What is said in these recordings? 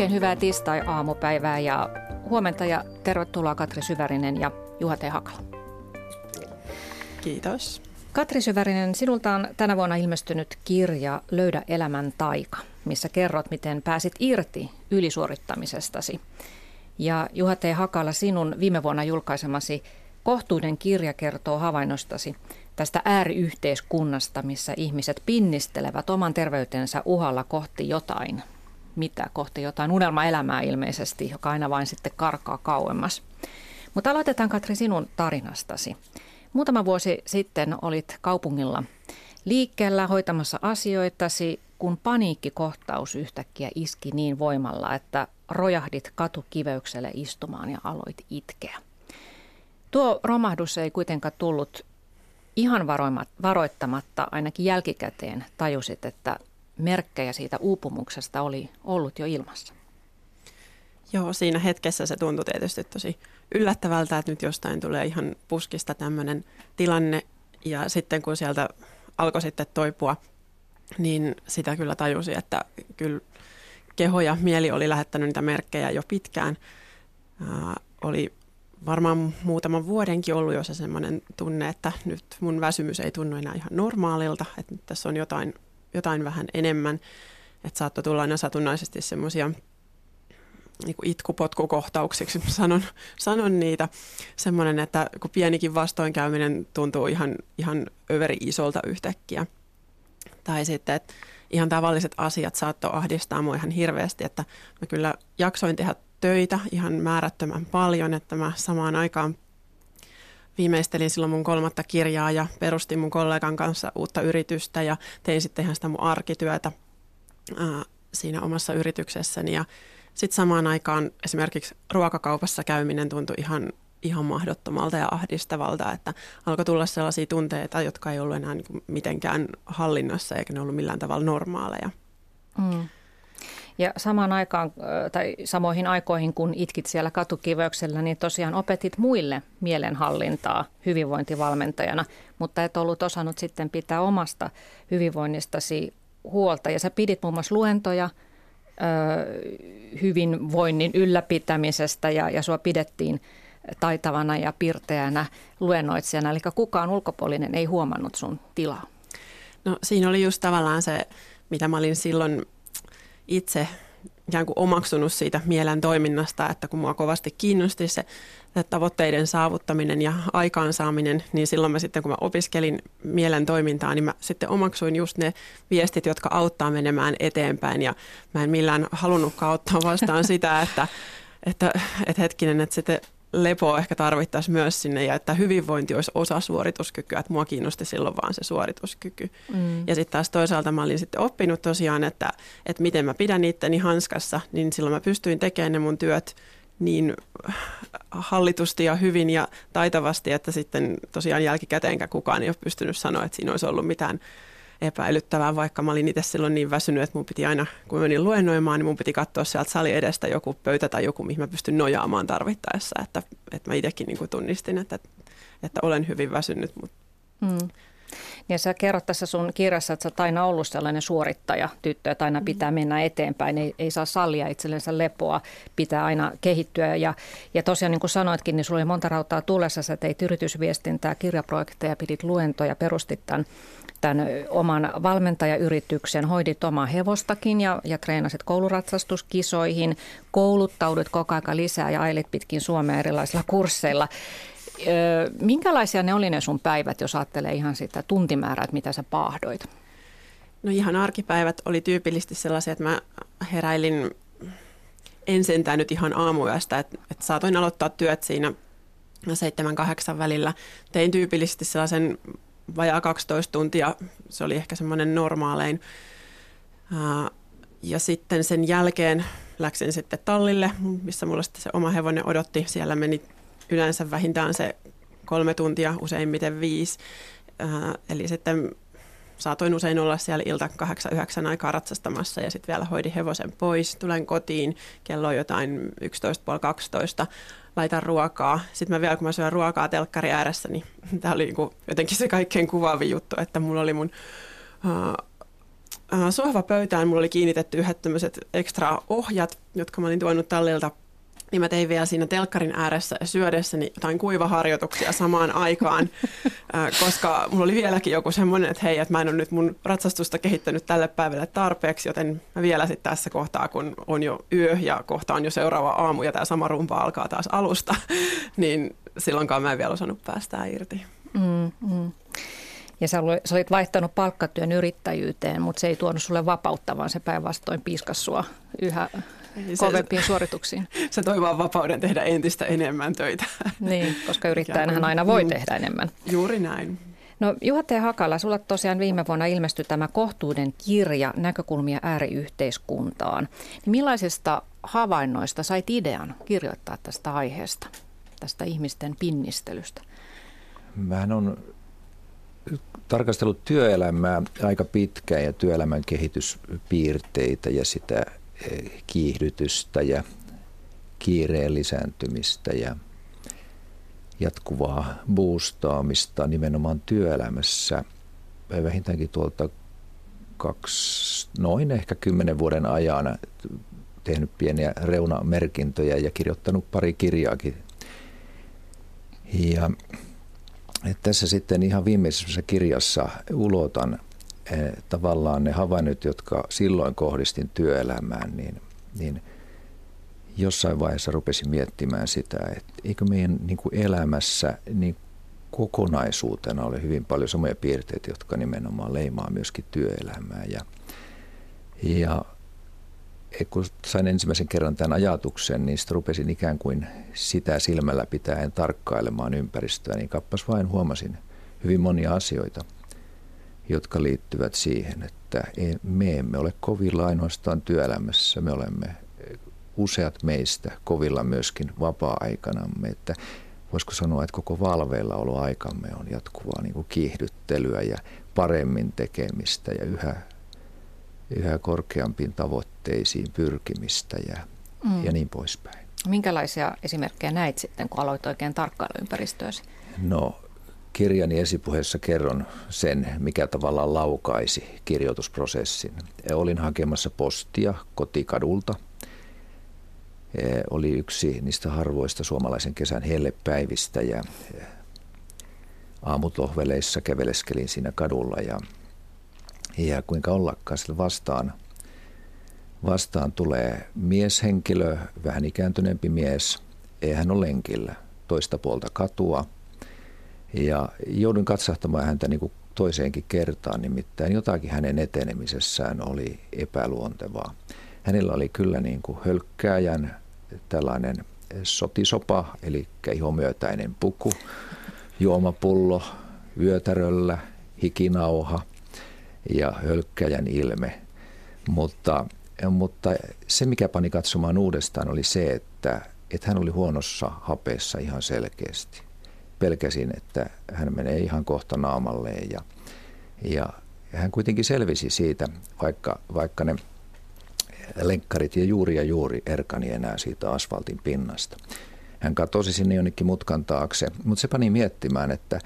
Oikein hyvää tiistai-aamupäivää ja huomenta ja tervetuloa Katri Syvärinen ja Juha T. Hakala. Kiitos. Katri Syvärinen, sinulta on tänä vuonna ilmestynyt kirja Löydä elämän taika, missä kerrot, miten pääsit irti ylisuorittamisestasi. Ja Juha T. Hakala, sinun viime vuonna julkaisemasi kohtuuden kirja kertoo havainnostasi tästä ääriyhteiskunnasta, missä ihmiset pinnistelevät oman terveytensä uhalla kohti jotain, mitä kohti jotain unelmaelämää ilmeisesti, joka aina vain sitten karkaa kauemmas. Mutta aloitetaan Katri sinun tarinastasi. Muutama vuosi sitten olit kaupungilla liikkeellä hoitamassa asioitasi, kun paniikkikohtaus yhtäkkiä iski niin voimalla, että rojahdit katukiveykselle istumaan ja aloit itkeä. Tuo romahdus ei kuitenkaan tullut ihan varoittamatta, ainakin jälkikäteen tajusit, että merkkejä siitä uupumuksesta oli ollut jo ilmassa. Joo, siinä hetkessä se tuntui tietysti tosi yllättävältä, että nyt jostain tulee ihan puskista tämmöinen tilanne. Ja sitten kun sieltä alkoi sitten toipua, niin sitä kyllä tajusi, että kyllä keho ja mieli oli lähettänyt niitä merkkejä jo pitkään. Ää, oli varmaan muutaman vuodenkin ollut jo se semmoinen tunne, että nyt mun väsymys ei tunnu enää ihan normaalilta, että nyt tässä on jotain, jotain vähän enemmän. Että saattoi tulla aina satunnaisesti semmoisia niin itkupotkukohtauksiksi, sanon, sanon niitä. Semmoinen, että kun pienikin vastoinkäyminen tuntuu ihan, ihan överi isolta yhtäkkiä. Tai sitten, että ihan tavalliset asiat saattoi ahdistaa mua ihan hirveästi, että mä kyllä jaksoin tehdä töitä ihan määrättömän paljon, että mä samaan aikaan viimeistelin silloin mun kolmatta kirjaa ja perustin mun kollegan kanssa uutta yritystä ja tein sitten ihan sitä mun arkityötä ää, siinä omassa yrityksessäni ja sitten samaan aikaan esimerkiksi ruokakaupassa käyminen tuntui ihan, ihan mahdottomalta ja ahdistavalta, että alkoi tulla sellaisia tunteita, jotka ei ollut enää niin mitenkään hallinnassa eikä ne ollut millään tavalla normaaleja. Mm. Ja samaan aikaan, tai samoihin aikoihin, kun itkit siellä katukiveyksellä, niin tosiaan opetit muille mielenhallintaa hyvinvointivalmentajana, mutta et ollut osannut sitten pitää omasta hyvinvoinnistasi huolta. Ja sä pidit muun muassa luentoja hyvinvoinnin ylläpitämisestä ja, ja sua pidettiin taitavana ja pirteänä luennoitsijana, eli kukaan ulkopuolinen ei huomannut sun tilaa. No siinä oli just tavallaan se, mitä mä olin silloin itse ikään kuin omaksunut siitä mielen toiminnasta, että kun mua kovasti kiinnosti se tavoitteiden saavuttaminen ja aikaansaaminen, niin silloin mä sitten kun mä opiskelin mielen toimintaa, niin mä sitten omaksuin just ne viestit, jotka auttaa menemään eteenpäin. Ja mä en millään halunnutkaan ottaa vastaan sitä, että, että, että hetkinen, että sitten lepoa ehkä tarvittaisiin myös sinne ja että hyvinvointi olisi osa suorituskykyä, että mua kiinnosti silloin vaan se suorituskyky. Mm. Ja sitten taas toisaalta mä olin sitten oppinut tosiaan, että, että miten mä pidän itteni hanskassa, niin silloin mä pystyin tekemään ne mun työt niin hallitusti ja hyvin ja taitavasti, että sitten tosiaan jälkikäteenkään kukaan ei ole pystynyt sanoa, että siinä olisi ollut mitään epäilyttävää, vaikka mä olin itse silloin niin väsynyt, että mun piti aina, kun mä menin luennoimaan, niin mun piti katsoa sieltä sali edestä joku pöytä tai joku, mihin mä pystyn nojaamaan tarvittaessa, että, että mä itsekin niin kuin tunnistin, että, että olen hyvin väsynyt. Mutta. Mm. Ja sä kerrot tässä sun kirjassa, että sä oot aina ollut sellainen suorittaja tyttö, että aina pitää mennä eteenpäin, ei, ei saa sallia itsellensä lepoa, pitää aina kehittyä. Ja, ja tosiaan niin kuin sanoitkin, niin sulla oli monta rautaa tulessa, sä teit yritysviestintää, kirjaprojekteja, pidit luentoja, perustit tämän tämän oman valmentajayrityksen, hoidit omaa hevostakin ja, ja treenasit kouluratsastuskisoihin, kouluttaudut koko ajan lisää ja ailit pitkin Suomea erilaisilla kursseilla. Minkälaisia ne oli ne sun päivät, jos ajattelee ihan sitä tuntimäärää, että mitä sä paahdoit? No ihan arkipäivät oli tyypillisesti sellaisia, että mä heräilin en sentään nyt ihan aamuyöstä, että, että saatoin aloittaa työt siinä 7-8 välillä. Tein tyypillisesti sellaisen vajaa 12 tuntia, se oli ehkä semmoinen normaalein. Ja sitten sen jälkeen läksin sitten tallille, missä mulla sitten se oma hevonen odotti. Siellä meni yleensä vähintään se kolme tuntia, useimmiten viisi. Eli sitten saatoin usein olla siellä ilta 8-9 aikaa ratsastamassa ja sitten vielä hoidin hevosen pois. Tulen kotiin, kello on jotain 11.30, laitan ruokaa. Sitten mä vielä, kun mä syön ruokaa telkkari ääressä, niin tämä oli niinku jotenkin se kaikkein kuvaavin juttu, että mulla oli mun uh, sohvapöytään mulla oli kiinnitetty yhdet tämmöiset ekstra ohjat, jotka mä olin tuonut tallilta niin mä tein vielä siinä telkkarin ääressä syödessäni jotain kuivaharjoituksia samaan aikaan, koska mulla oli vieläkin joku semmoinen, että hei, että mä en ole nyt mun ratsastusta kehittänyt tälle päivälle tarpeeksi, joten mä vielä sitten tässä kohtaa, kun on jo yö ja kohta on jo seuraava aamu ja tämä sama rumpa alkaa taas alusta, niin silloinkaan mä en vielä osannut päästää irti. Mm, mm. Ja sä, olit vaihtanut palkkatyön yrittäjyyteen, mutta se ei tuonut sulle vapautta, vaan se päinvastoin piiskas sua yhä kovempiin suorituksiin. Se toi vaan vapauden tehdä entistä enemmän töitä. Niin, koska yrittäjänhän aina voi tehdä enemmän. Juuri näin. No Juha T. Hakala, sulla tosiaan viime vuonna ilmestyi tämä kohtuuden kirja näkökulmia ääriyhteiskuntaan. Niin millaisista havainnoista sait idean kirjoittaa tästä aiheesta, tästä ihmisten pinnistelystä? Mähän on tarkastellut työelämää aika pitkään ja työelämän kehityspiirteitä ja sitä kiihdytystä ja kiireen lisääntymistä ja jatkuvaa boostaamista nimenomaan työelämässä vähintäänkin tuolta kaksi, noin ehkä kymmenen vuoden ajan tehnyt pieniä reunamerkintöjä ja kirjoittanut pari kirjaakin. Ja tässä sitten ihan viimeisessä kirjassa ulotan tavallaan ne havainnot, jotka silloin kohdistin työelämään, niin, niin jossain vaiheessa rupesin miettimään sitä, että eikö meidän niin kuin elämässä niin kokonaisuutena ole hyvin paljon samoja piirteitä, jotka nimenomaan leimaa myöskin työelämää. Ja, ja kun sain ensimmäisen kerran tämän ajatuksen, niin sitten rupesin ikään kuin sitä silmällä pitäen tarkkailemaan ympäristöä, niin kappas vain huomasin hyvin monia asioita – jotka liittyvät siihen, että me emme ole kovilla ainoastaan työelämässä, me olemme useat meistä kovilla myöskin vapaa-aikanamme, että voisiko sanoa, että koko aikamme on jatkuvaa niin kuin kiihdyttelyä ja paremmin tekemistä ja yhä, yhä korkeampiin tavoitteisiin pyrkimistä ja, mm. ja niin poispäin. Minkälaisia esimerkkejä näit sitten, kun aloit oikein tarkkailla ympäristöösi? No kirjani esipuheessa kerron sen, mikä tavallaan laukaisi kirjoitusprosessin. Olin hakemassa postia kotikadulta. E, oli yksi niistä harvoista suomalaisen kesän hellepäivistä ja e, aamutohveleissa käveleskelin siinä kadulla ja, ja kuinka ollakaan sille vastaan, vastaan tulee mieshenkilö, vähän ikääntyneempi mies. Ei hän ole lenkillä toista puolta katua – ja joudun katsahtamaan häntä niin kuin toiseenkin kertaan, nimittäin jotakin hänen etenemisessään oli epäluontevaa. Hänellä oli kyllä niin kuin hölkkääjän tällainen sotisopa, eli ihomyötäinen puku, juomapullo, yötäröllä, hikinauha ja hölkkäjän ilme. Mutta, mutta se, mikä pani katsomaan uudestaan, oli se, että, että hän oli huonossa hapeessa ihan selkeästi pelkäsin, että hän menee ihan kohta naamalleen ja, ja hän kuitenkin selvisi siitä, vaikka, vaikka ne lenkkarit ja juuri ja juuri erkani enää siitä asfaltin pinnasta. Hän katosi sinne jonnekin mutkan taakse, mutta se pani miettimään, että,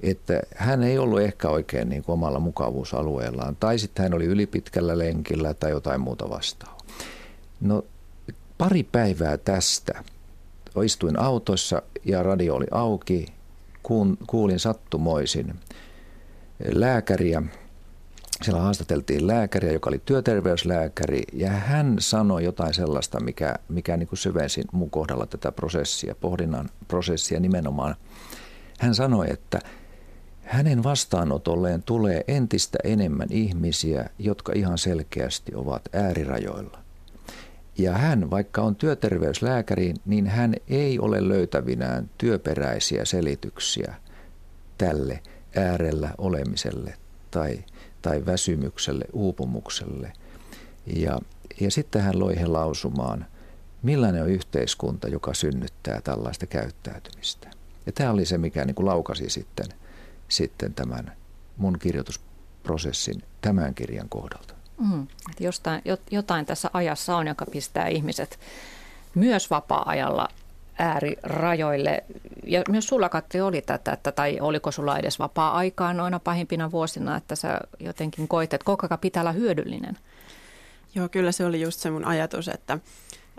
että hän ei ollut ehkä oikein niin kuin omalla mukavuusalueellaan. Tai sitten hän oli ylipitkällä lenkillä tai jotain muuta vastaavaa. No pari päivää tästä istuin autossa ja radio oli auki kuulin sattumoisin lääkäriä. Siellä haastateltiin lääkäriä, joka oli työterveyslääkäri, ja hän sanoi jotain sellaista, mikä, mikä niin kuin syvensi mun kohdalla tätä prosessia, pohdinnan prosessia nimenomaan. Hän sanoi, että hänen vastaanotolleen tulee entistä enemmän ihmisiä, jotka ihan selkeästi ovat äärirajoilla. Ja hän, vaikka on työterveyslääkäri, niin hän ei ole löytävinään työperäisiä selityksiä tälle äärellä olemiselle tai, tai väsymykselle, uupumukselle. Ja, ja sitten hän loi he lausumaan, millainen on yhteiskunta, joka synnyttää tällaista käyttäytymistä. Ja tämä oli se, mikä niin kuin laukasi sitten, sitten tämän mun kirjoitusprosessin tämän kirjan kohdalta. Mm, että jostain, jotain tässä ajassa on, joka pistää ihmiset myös vapaa-ajalla äärirajoille. Ja myös sulla Katti oli tätä, että, tai oliko sulla edes vapaa-aikaa noina pahimpina vuosina, että sä jotenkin koit, että koko ajan pitää olla hyödyllinen? Joo, kyllä se oli just se mun ajatus, että,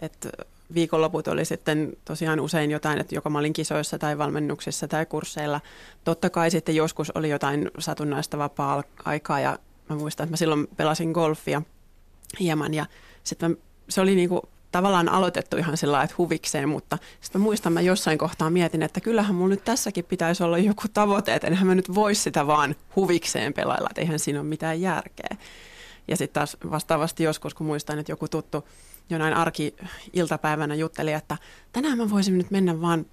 että viikonloput oli sitten tosiaan usein jotain, että joko mä olin kisoissa tai valmennuksissa tai kursseilla. Totta kai sitten joskus oli jotain satunnaista vapaa-aikaa ja mä muistan, että mä silloin pelasin golfia hieman ja sitten se oli niinku tavallaan aloitettu ihan sillä että huvikseen, mutta sitten muistan, mä jossain kohtaa mietin, että kyllähän mulla nyt tässäkin pitäisi olla joku tavoite, että enhän mä nyt voisi sitä vaan huvikseen pelailla, että eihän siinä ole mitään järkeä. Ja sitten taas vastaavasti joskus, kun muistan, että joku tuttu jonain arki-iltapäivänä jutteli, että tänään mä voisin nyt mennä vaan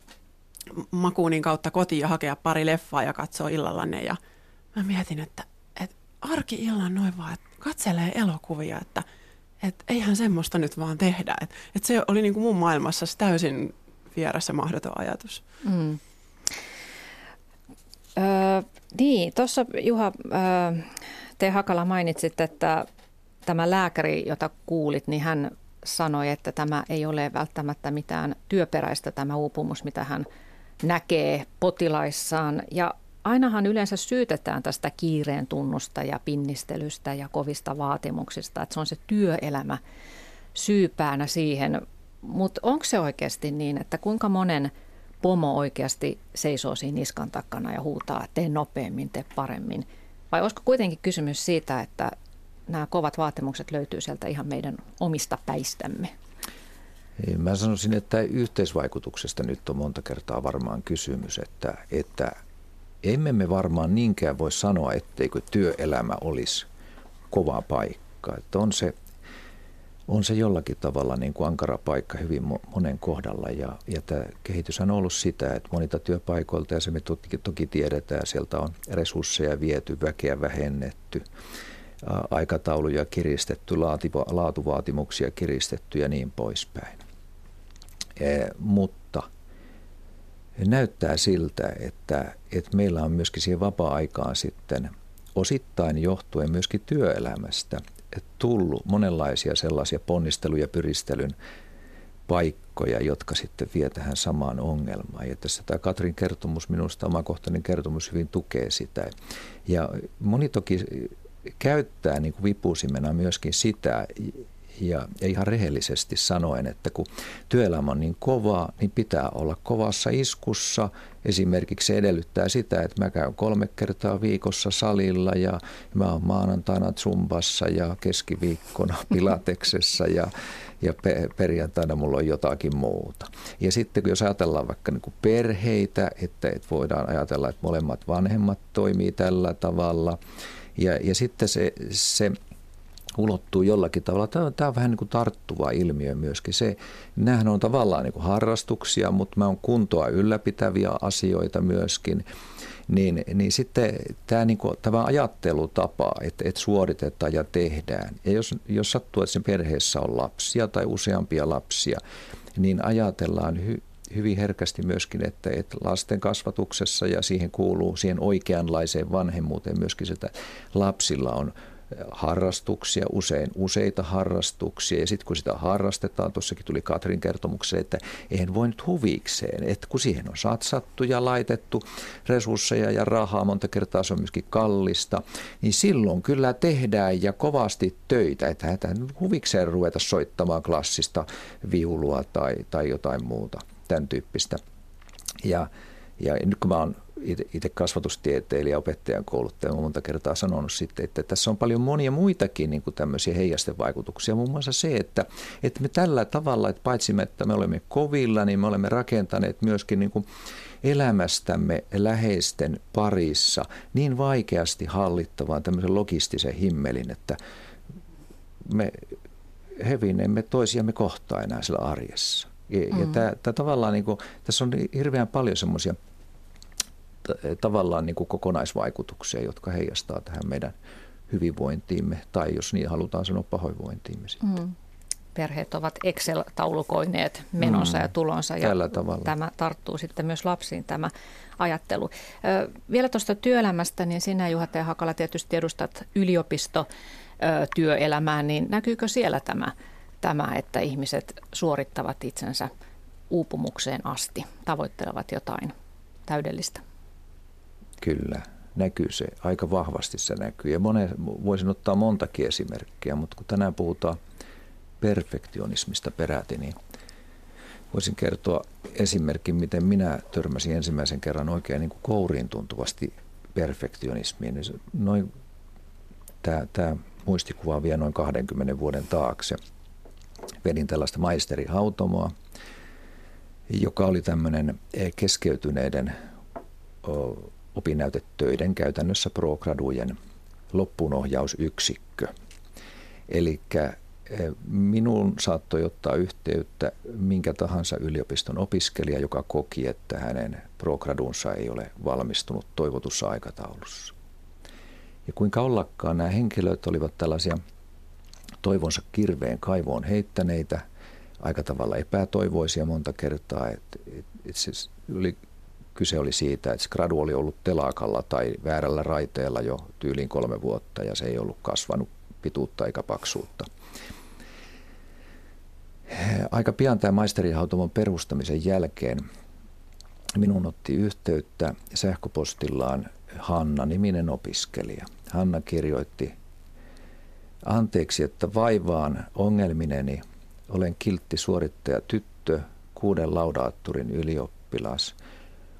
makuunin kautta kotiin ja hakea pari leffaa ja katsoa illallanne. Ja mä mietin, että arki-illan noin vaan, että katselee elokuvia, että, että eihän semmoista nyt vaan tehdä. Että, että se oli niin kuin mun maailmassa täysin vierässä mahdoton ajatus. Mm. Öö, niin, tuossa Juha, öö, te Hakala mainitsit, että tämä lääkäri, jota kuulit, niin hän sanoi, että tämä ei ole välttämättä mitään työperäistä tämä uupumus, mitä hän näkee potilaissaan. Ja ainahan yleensä syytetään tästä kiireen tunnusta ja pinnistelystä ja kovista vaatimuksista, että se on se työelämä syypäänä siihen. Mutta onko se oikeasti niin, että kuinka monen pomo oikeasti seisoo siinä niskan takana ja huutaa, tee nopeammin, tee paremmin? Vai olisiko kuitenkin kysymys siitä, että nämä kovat vaatimukset löytyy sieltä ihan meidän omista päistämme? Mä sanoisin, että yhteisvaikutuksesta nyt on monta kertaa varmaan kysymys, että, että emme me varmaan niinkään voi sanoa, etteikö työelämä olisi kova paikka. Että on se, on se jollakin tavalla niin kuin ankara paikka hyvin monen kohdalla ja, ja tämä kehitys on ollut sitä, että monita työpaikoilta ja se me toki, tiedetään, sieltä on resursseja viety, väkeä vähennetty, aikatauluja kiristetty, laatuvaatimuksia kiristetty ja niin poispäin. E, mutta näyttää siltä, että, että meillä on myöskin siihen vapaa-aikaan sitten osittain johtuen myöskin työelämästä tullut monenlaisia sellaisia ponnisteluja pyristelyn paikkoja, jotka sitten vie tähän samaan ongelmaan. Ja tässä tämä Katrin kertomus, minusta omakohtainen kertomus hyvin tukee sitä. Ja moni toki käyttää niin kuin vipusimena myöskin sitä, ja, ja ihan rehellisesti sanoen, että kun työelämä on niin kova, niin pitää olla kovassa iskussa. Esimerkiksi se edellyttää sitä, että mä käyn kolme kertaa viikossa salilla ja mä oon maanantaina Zumbassa ja keskiviikkona Pilateksessa ja, ja pe- perjantaina mulla on jotakin muuta. Ja sitten jos ajatellaan vaikka niin kuin perheitä, että, että voidaan ajatella, että molemmat vanhemmat toimii tällä tavalla. Ja, ja sitten se, se ulottuu jollakin tavalla. Tämä on, tämä on vähän niin kuin tarttuva ilmiö myöskin. Se, nämähän on tavallaan niin kuin harrastuksia, mutta mä on kuntoa ylläpitäviä asioita myöskin. Niin, niin sitten tämä, niin kuin, tämä ajattelutapa, että, että suoritetaan ja tehdään. Ja jos, jos sattuu, että sen perheessä on lapsia tai useampia lapsia, niin ajatellaan hy, hyvin herkästi myöskin, että, että lasten kasvatuksessa ja siihen kuuluu siihen oikeanlaiseen vanhemmuuteen myöskin sitä lapsilla on harrastuksia, usein useita harrastuksia. Ja sitten kun sitä harrastetaan, tuossakin tuli Katrin kertomukseen, että eihän voi nyt huvikseen, että kun siihen on satsattu ja laitettu resursseja ja rahaa, monta kertaa se on myöskin kallista, niin silloin kyllä tehdään ja kovasti töitä, että hän huvikseen ruveta soittamaan klassista viulua tai, tai jotain muuta, tämän tyyppistä. Ja, ja nyt kun mä oon itse kasvatustieteilijä, opettajan kouluttaja on monta kertaa sanonut sitten, että tässä on paljon monia muitakin niin kuin tämmöisiä heijastevaikutuksia. Muun muassa se, että, että me tällä tavalla, että paitsi että me olemme kovilla, niin me olemme rakentaneet myöskin niin kuin elämästämme läheisten parissa niin vaikeasti hallittavaan tämmöisen logistisen himmelin, että me hevin emme toisiamme kohtaa enää sillä arjessa. Ja, mm. ja tämä, tämä tavallaan niin kuin, tässä on hirveän paljon semmoisia tavallaan niin kuin kokonaisvaikutuksia, jotka heijastaa tähän meidän hyvinvointiimme, tai jos niin halutaan sanoa pahoinvointiimme sitten. Mm. Perheet ovat Excel-taulukoineet menonsa mm. ja tulonsa, ja Tällä tavalla. tämä tarttuu sitten myös lapsiin tämä ajattelu. Vielä tuosta työelämästä, niin sinä Juha T. Hakala tietysti edustat yliopistotyöelämää, niin näkyykö siellä tämä, tämä, että ihmiset suorittavat itsensä uupumukseen asti tavoittelevat jotain täydellistä. Kyllä, näkyy se. Aika vahvasti se näkyy. Ja monen, voisin ottaa montakin esimerkkiä, mutta kun tänään puhutaan perfektionismista peräti, niin voisin kertoa esimerkin, miten minä törmäsin ensimmäisen kerran oikein niin kuin kouriin tuntuvasti perfektionismiin. Noin, tämä, tämä muistikuva vie noin 20 vuoden taakse. Vedin tällaista maisterihautomoa, joka oli tämmöinen keskeytyneiden opinnäytetöiden käytännössä progradujen loppuunohjausyksikkö. Eli minun saattoi ottaa yhteyttä minkä tahansa yliopiston opiskelija, joka koki, että hänen progradunsa ei ole valmistunut toivotussa aikataulussa. Ja kuinka ollakaan nämä henkilöt olivat tällaisia toivonsa kirveen kaivoon heittäneitä, aika tavalla epätoivoisia monta kertaa. Että siis yli, kyse oli siitä, että gradu oli ollut telakalla tai väärällä raiteella jo tyyliin kolme vuotta ja se ei ollut kasvanut pituutta eikä paksuutta. Aika pian tämän maisterihautomon perustamisen jälkeen minun otti yhteyttä sähköpostillaan Hanna-niminen opiskelija. Hanna kirjoitti, anteeksi, että vaivaan ongelmineni, olen kiltti suorittaja tyttö, kuuden laudaatturin ylioppilas.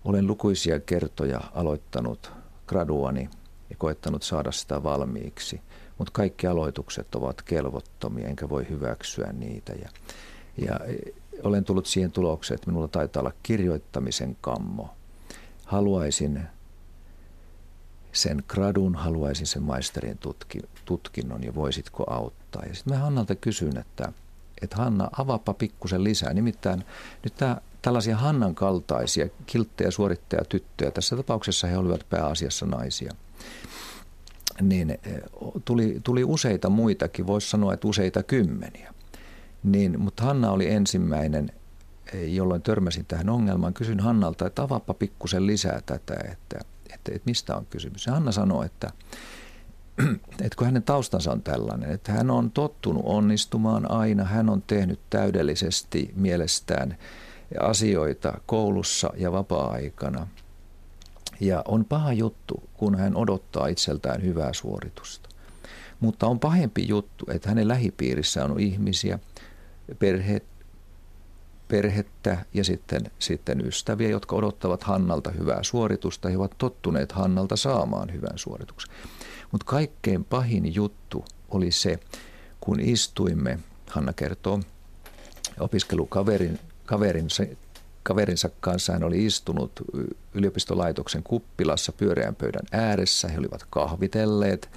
Olen lukuisia kertoja aloittanut graduani ja koettanut saada sitä valmiiksi, mutta kaikki aloitukset ovat kelvottomia, enkä voi hyväksyä niitä. Ja, ja olen tullut siihen tulokseen, että minulla taitaa olla kirjoittamisen kammo. Haluaisin sen gradun, haluaisin sen maisterin tutki, tutkinnon ja voisitko auttaa. Ja sitten mä Hannalta kysyn, että, että Hanna, avaapa pikkusen lisää. Nimittäin nyt tämä tällaisia Hannan kaltaisia kilttejä suorittaja tyttöjä, tässä tapauksessa he olivat pääasiassa naisia, niin eh, tuli, tuli useita muitakin, voisi sanoa, että useita kymmeniä. Niin, mutta Hanna oli ensimmäinen, eh, jolloin törmäsin tähän ongelmaan. Kysyn Hannalta, että avaappa pikkusen lisää tätä, että, että, että mistä on kysymys. Ja Hanna sanoi, että, että kun hänen taustansa on tällainen, että hän on tottunut onnistumaan aina, hän on tehnyt täydellisesti mielestään asioita koulussa ja vapaa-aikana. Ja on paha juttu, kun hän odottaa itseltään hyvää suoritusta. Mutta on pahempi juttu, että hänen lähipiirissä on ihmisiä, perhe, perhettä ja sitten, sitten ystäviä, jotka odottavat Hannalta hyvää suoritusta. He ovat tottuneet Hannalta saamaan hyvän suorituksen. Mutta kaikkein pahin juttu oli se, kun istuimme, Hanna kertoo, opiskelukaverin kaverinsa, kaverinsa kanssa hän oli istunut yliopistolaitoksen kuppilassa pyöreän pöydän ääressä. He olivat kahvitelleet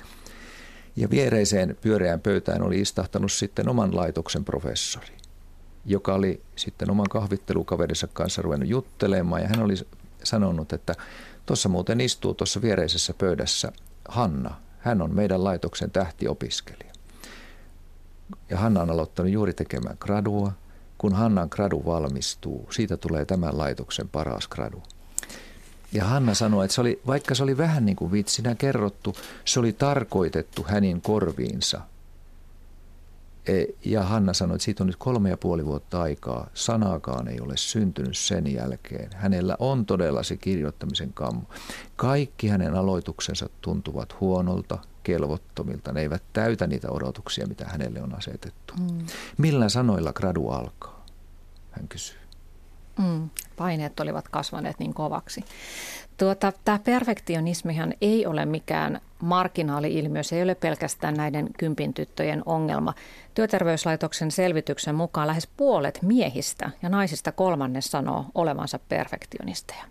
ja viereiseen pyöreään pöytään oli istahtanut sitten oman laitoksen professori, joka oli sitten oman kahvittelukaverinsa kanssa ruvennut juttelemaan. Ja hän oli sanonut, että tuossa muuten istuu tuossa viereisessä pöydässä Hanna. Hän on meidän laitoksen tähtiopiskelija. Ja Hanna on aloittanut juuri tekemään gradua. Kun Hannan gradu valmistuu, siitä tulee tämän laitoksen paras gradu. Ja Hanna sanoi, että se oli, vaikka se oli vähän niin kuin vitsinä kerrottu, se oli tarkoitettu hänin korviinsa. E, ja Hanna sanoi, että siitä on nyt kolme ja puoli vuotta aikaa. Sanaakaan ei ole syntynyt sen jälkeen. Hänellä on todella se kirjoittamisen kammo. Kaikki hänen aloituksensa tuntuvat huonolta, kelvottomilta. Ne eivät täytä niitä odotuksia, mitä hänelle on asetettu. Mm. Millä sanoilla gradu alkaa? Hän kysyy. Mm, paineet olivat kasvaneet niin kovaksi. Tuota, tämä perfektionismihan ei ole mikään marginaali-ilmiö, se ei ole pelkästään näiden kympin tyttöjen ongelma. Työterveyslaitoksen selvityksen mukaan lähes puolet miehistä ja naisista kolmannes sanoo olevansa perfektionisteja.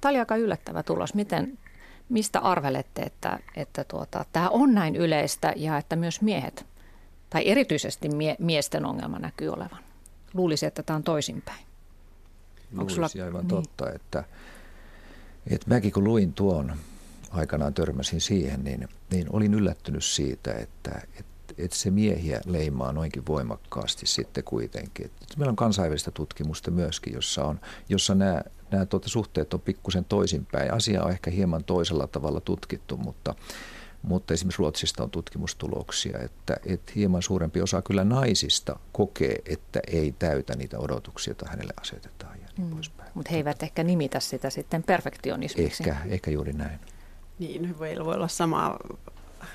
Tämä oli aika yllättävä tulos. Miten, mistä arvelette, että, että tuota, tämä on näin yleistä ja että myös miehet, tai erityisesti mie, miesten ongelma näkyy olevan? Luulisi, että tämä on toisinpäin. Luulisi sulla... aivan niin. totta, että, että mäkin kun luin tuon, aikanaan törmäsin siihen, niin, niin olin yllättynyt siitä, että, että, että se miehiä leimaa noinkin voimakkaasti sitten kuitenkin. Että meillä on kansainvälistä tutkimusta myöskin, jossa, on, jossa nämä, nämä tuota, suhteet on pikkusen toisinpäin. Asia on ehkä hieman toisella tavalla tutkittu, mutta, mutta esimerkiksi Ruotsista on tutkimustuloksia, että, että hieman suurempi osa kyllä naisista kokee, että ei täytä niitä odotuksia, joita hänelle asetetaan ja niin mm. poispäin. Mutta he eivät ehkä nimitä sitä sitten perfektionismiksi. Ehkä, ehkä juuri näin. Niin, voi olla sama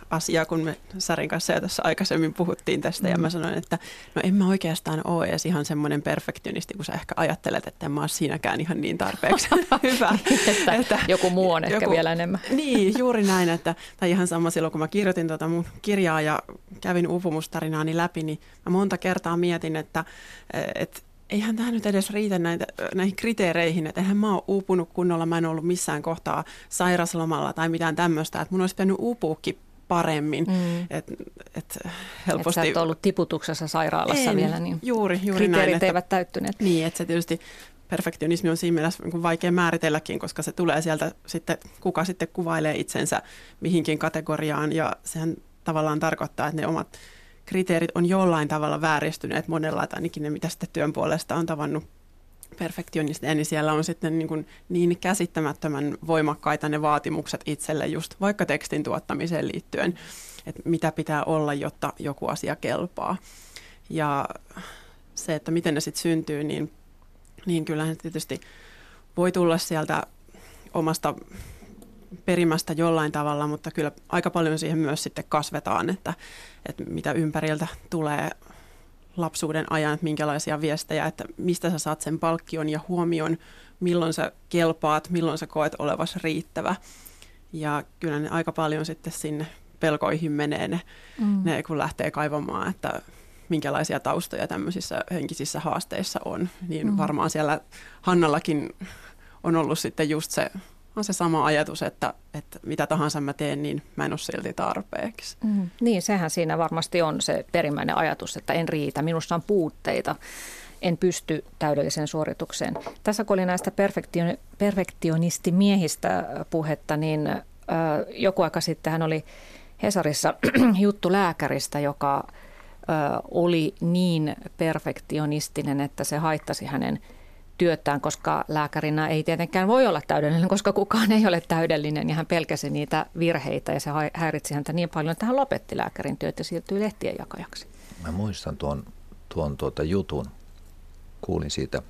asia, kun me Sarin kanssa jo tässä aikaisemmin puhuttiin tästä, mm. ja mä sanoin, että no en mä oikeastaan ole edes ihan semmoinen perfektionisti, kun sä ehkä ajattelet, että en mä ole siinäkään ihan niin tarpeeksi hyvä. että, että joku muu on ehkä vielä enemmän. niin, juuri näin, että, tai ihan sama silloin, kun mä kirjoitin tuota mun kirjaa ja kävin uupumustarinaani läpi, niin mä monta kertaa mietin, että, että eihän tämä nyt edes riitä näitä, näihin kriteereihin, että eihän mä ole uupunut kunnolla, mä en ollut missään kohtaa sairaslomalla tai mitään tämmöistä, että mun olisi pitänyt uupuukin paremmin. Mm. Et, et helposti... Et sä et ollut tiputuksessa sairaalassa en, vielä, niin juuri, juuri kriteerit näin, että, eivät täyttyneet. Niin, että se tietysti perfektionismi on siinä mielessä niin vaikea määritelläkin, koska se tulee sieltä sitten, kuka sitten kuvailee itsensä mihinkin kategoriaan ja sehän tavallaan tarkoittaa, että ne omat kriteerit on jollain tavalla vääristyneet monella, tai ainakin ne, mitä sitten työn puolesta on tavannut perfektionisteja, niin siellä on sitten niin, kuin niin käsittämättömän voimakkaita ne vaatimukset itselle just vaikka tekstin tuottamiseen liittyen, että mitä pitää olla, jotta joku asia kelpaa. Ja se, että miten ne sitten syntyy, niin, niin kyllähän tietysti voi tulla sieltä omasta perimästä jollain tavalla, mutta kyllä aika paljon siihen myös sitten kasvetaan, että, että mitä ympäriltä tulee lapsuuden ajan, että minkälaisia viestejä, että mistä sä saat sen palkkion ja huomion, milloin sä kelpaat, milloin sä koet olevas riittävä. Ja kyllä ne aika paljon sitten sinne pelkoihin menee ne, mm. ne kun lähtee kaivamaan, että minkälaisia taustoja tämmöisissä henkisissä haasteissa on. Niin mm. varmaan siellä Hannallakin on ollut sitten just se on se sama ajatus, että, että mitä tahansa mä teen, niin mä en ole silti tarpeeksi. Mm. Niin, sehän siinä varmasti on se perimmäinen ajatus, että en riitä, minussa on puutteita, en pysty täydelliseen suoritukseen. Tässä kun oli näistä perfektion, perfektionistimiehistä puhetta, niin joku aika sitten hän oli Hesarissa juttu lääkäristä, joka oli niin perfektionistinen, että se haittasi hänen – työtään, koska lääkärinä ei tietenkään voi olla täydellinen, koska kukaan ei ole täydellinen ja hän pelkäsi niitä virheitä ja se häiritsi häntä niin paljon, että hän lopetti lääkärin työt ja siirtyi lehtien jakajaksi. Mä muistan tuon, tuon tuota jutun, kuulin siitä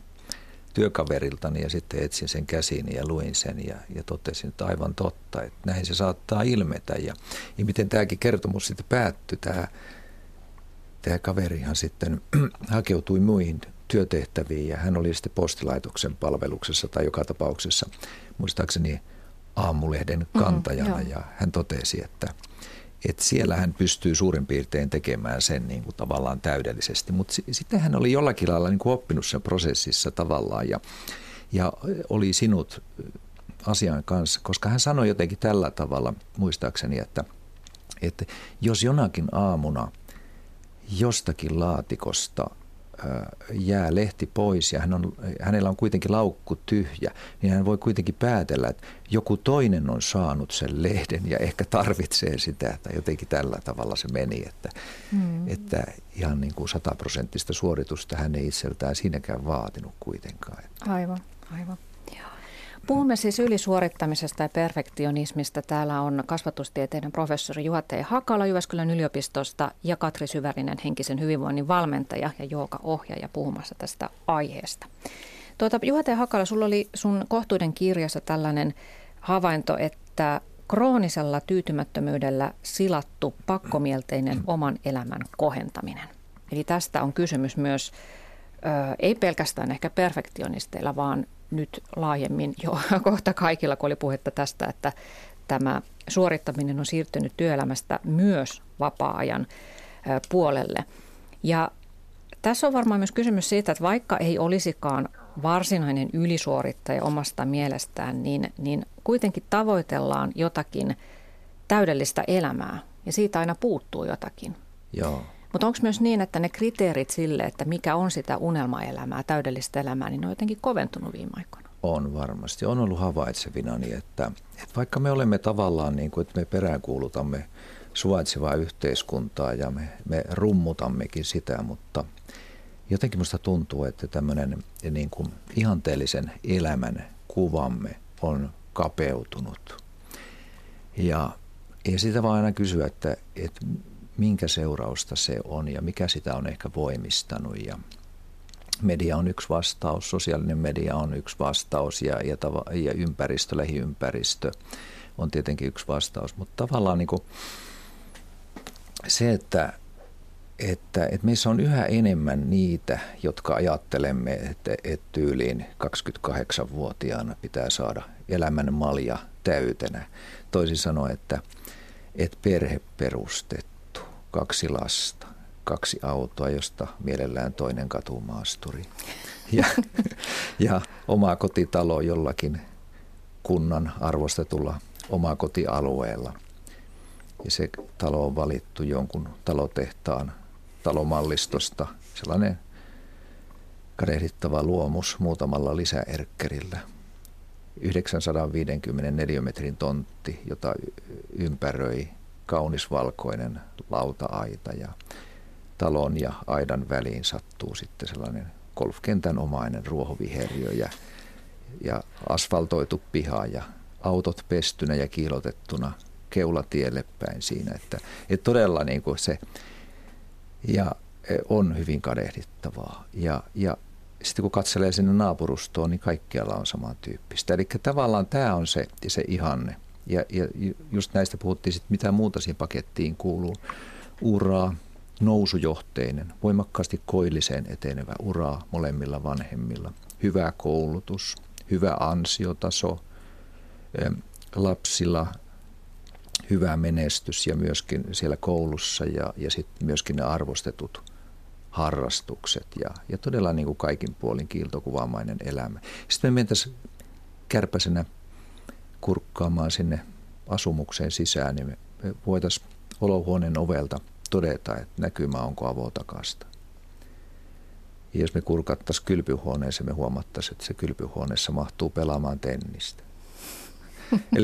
työkaveriltani ja sitten etsin sen käsiin ja luin sen ja, ja totesin, että aivan totta, että näin se saattaa ilmetä. Ja, ja miten tämäkin kertomus sitten päättyi, tämä, tämä kaverihan sitten hakeutui muihin työtehtäviin ja hän oli sitten postilaitoksen palveluksessa tai joka tapauksessa muistaakseni aamulehden mm-hmm, kantajana mm, ja hän totesi, että, että siellä hän pystyy suurin piirtein tekemään sen niin kuin tavallaan täydellisesti, mutta sitten hän oli jollakin lailla niin kuin oppinut sen prosessissa tavallaan ja, ja oli sinut asian kanssa, koska hän sanoi jotenkin tällä tavalla muistaakseni, että, että jos jonakin aamuna jostakin laatikosta – jää lehti pois ja hän on, hänellä on kuitenkin laukku tyhjä, niin hän voi kuitenkin päätellä, että joku toinen on saanut sen lehden ja ehkä tarvitsee sitä, tai jotenkin tällä tavalla se meni, että, mm. että ihan niin kuin sataprosenttista suoritusta hän ei itseltään siinäkään vaatinut kuitenkaan. Aivan, aivan. Puhumme siis ylisuorittamisesta ja perfektionismista. Täällä on kasvatustieteiden professori Juha. Hakala Jyväskylän yliopistosta ja Katri Syvärinen henkisen hyvinvoinnin valmentaja ja ohjaaja puhumassa tästä aiheesta. Tuota, Juha T. Hakala, sulla oli sun kohtuuden kirjassa tällainen havainto, että kroonisella tyytymättömyydellä silattu pakkomielteinen oman elämän kohentaminen. Eli tästä on kysymys myös, ö, ei pelkästään ehkä perfektionisteilla, vaan nyt laajemmin jo kohta kaikilla, kun oli puhetta tästä, että tämä suorittaminen on siirtynyt työelämästä myös vapaa-ajan puolelle. Ja tässä on varmaan myös kysymys siitä, että vaikka ei olisikaan varsinainen ylisuorittaja omasta mielestään, niin, niin kuitenkin tavoitellaan jotakin täydellistä elämää ja siitä aina puuttuu jotakin. Joo. Mutta onko myös niin, että ne kriteerit sille, että mikä on sitä unelmaelämää, täydellistä elämää, niin ne on jotenkin koventunut viime aikoina? On varmasti. On ollut havaitsevina, niin että, että vaikka me olemme tavallaan niin kuin, että me peräänkuulutamme suvaitsevaa yhteiskuntaa ja me, me rummutammekin sitä, mutta jotenkin minusta tuntuu, että tämmöinen niin kuin ihanteellisen elämän kuvamme on kapeutunut. Ja ja sitä vaan aina kysyä, että, että minkä seurausta se on ja mikä sitä on ehkä voimistanut. Ja media on yksi vastaus, sosiaalinen media on yksi vastaus ja, ja, tava, ja ympäristö, lähiympäristö on tietenkin yksi vastaus. Mutta tavallaan niin kuin se, että, että, että meissä on yhä enemmän niitä, jotka ajattelemme, että, että tyyliin 28-vuotiaana pitää saada elämän malja täytenä. Toisin sanoen, että, että perhe perustettu, kaksi lasta, kaksi autoa, josta mielellään toinen katumaasturi. Ja, ja oma kotitalo jollakin kunnan arvostetulla oma kotialueella. Ja se talo on valittu jonkun talotehtaan talomallistosta. Sellainen kadehdittava luomus muutamalla lisäerkkerillä. 954 metrin tontti, jota ympäröi kaunis valkoinen lauta-aita ja talon ja aidan väliin sattuu sitten sellainen golfkentän omainen ruohoviheriö ja, ja asfaltoitu piha ja autot pestynä ja kiilotettuna keulatielle päin siinä. Että, että todella niin kuin se ja e, on hyvin kadehdittavaa. Ja, ja sitten kun katselee sinne naapurustoon, niin kaikkialla on samantyyppistä. Eli tavallaan tämä on se, se ihanne. Ja, ja just näistä puhuttiin sitten, mitä muuta siihen pakettiin kuuluu. Uraa, nousujohteinen, voimakkaasti koilliseen etenevä uraa molemmilla vanhemmilla. Hyvä koulutus, hyvä ansiotaso, lapsilla hyvä menestys ja myöskin siellä koulussa ja, ja sitten myöskin ne arvostetut harrastukset ja, ja todella niin kuin kaikin puolin kiiltokuvaamainen elämä. Sitten me mentäisiin kärpäsenä kurkkaamaan sinne asumukseen sisään, niin me voitaisiin olohuoneen ovelta todeta, että näkymä onko avotakasta. Ja jos me kurkattaisiin kylpyhuoneeseen, me huomattaisiin, että se kylpyhuoneessa mahtuu pelaamaan tennistä.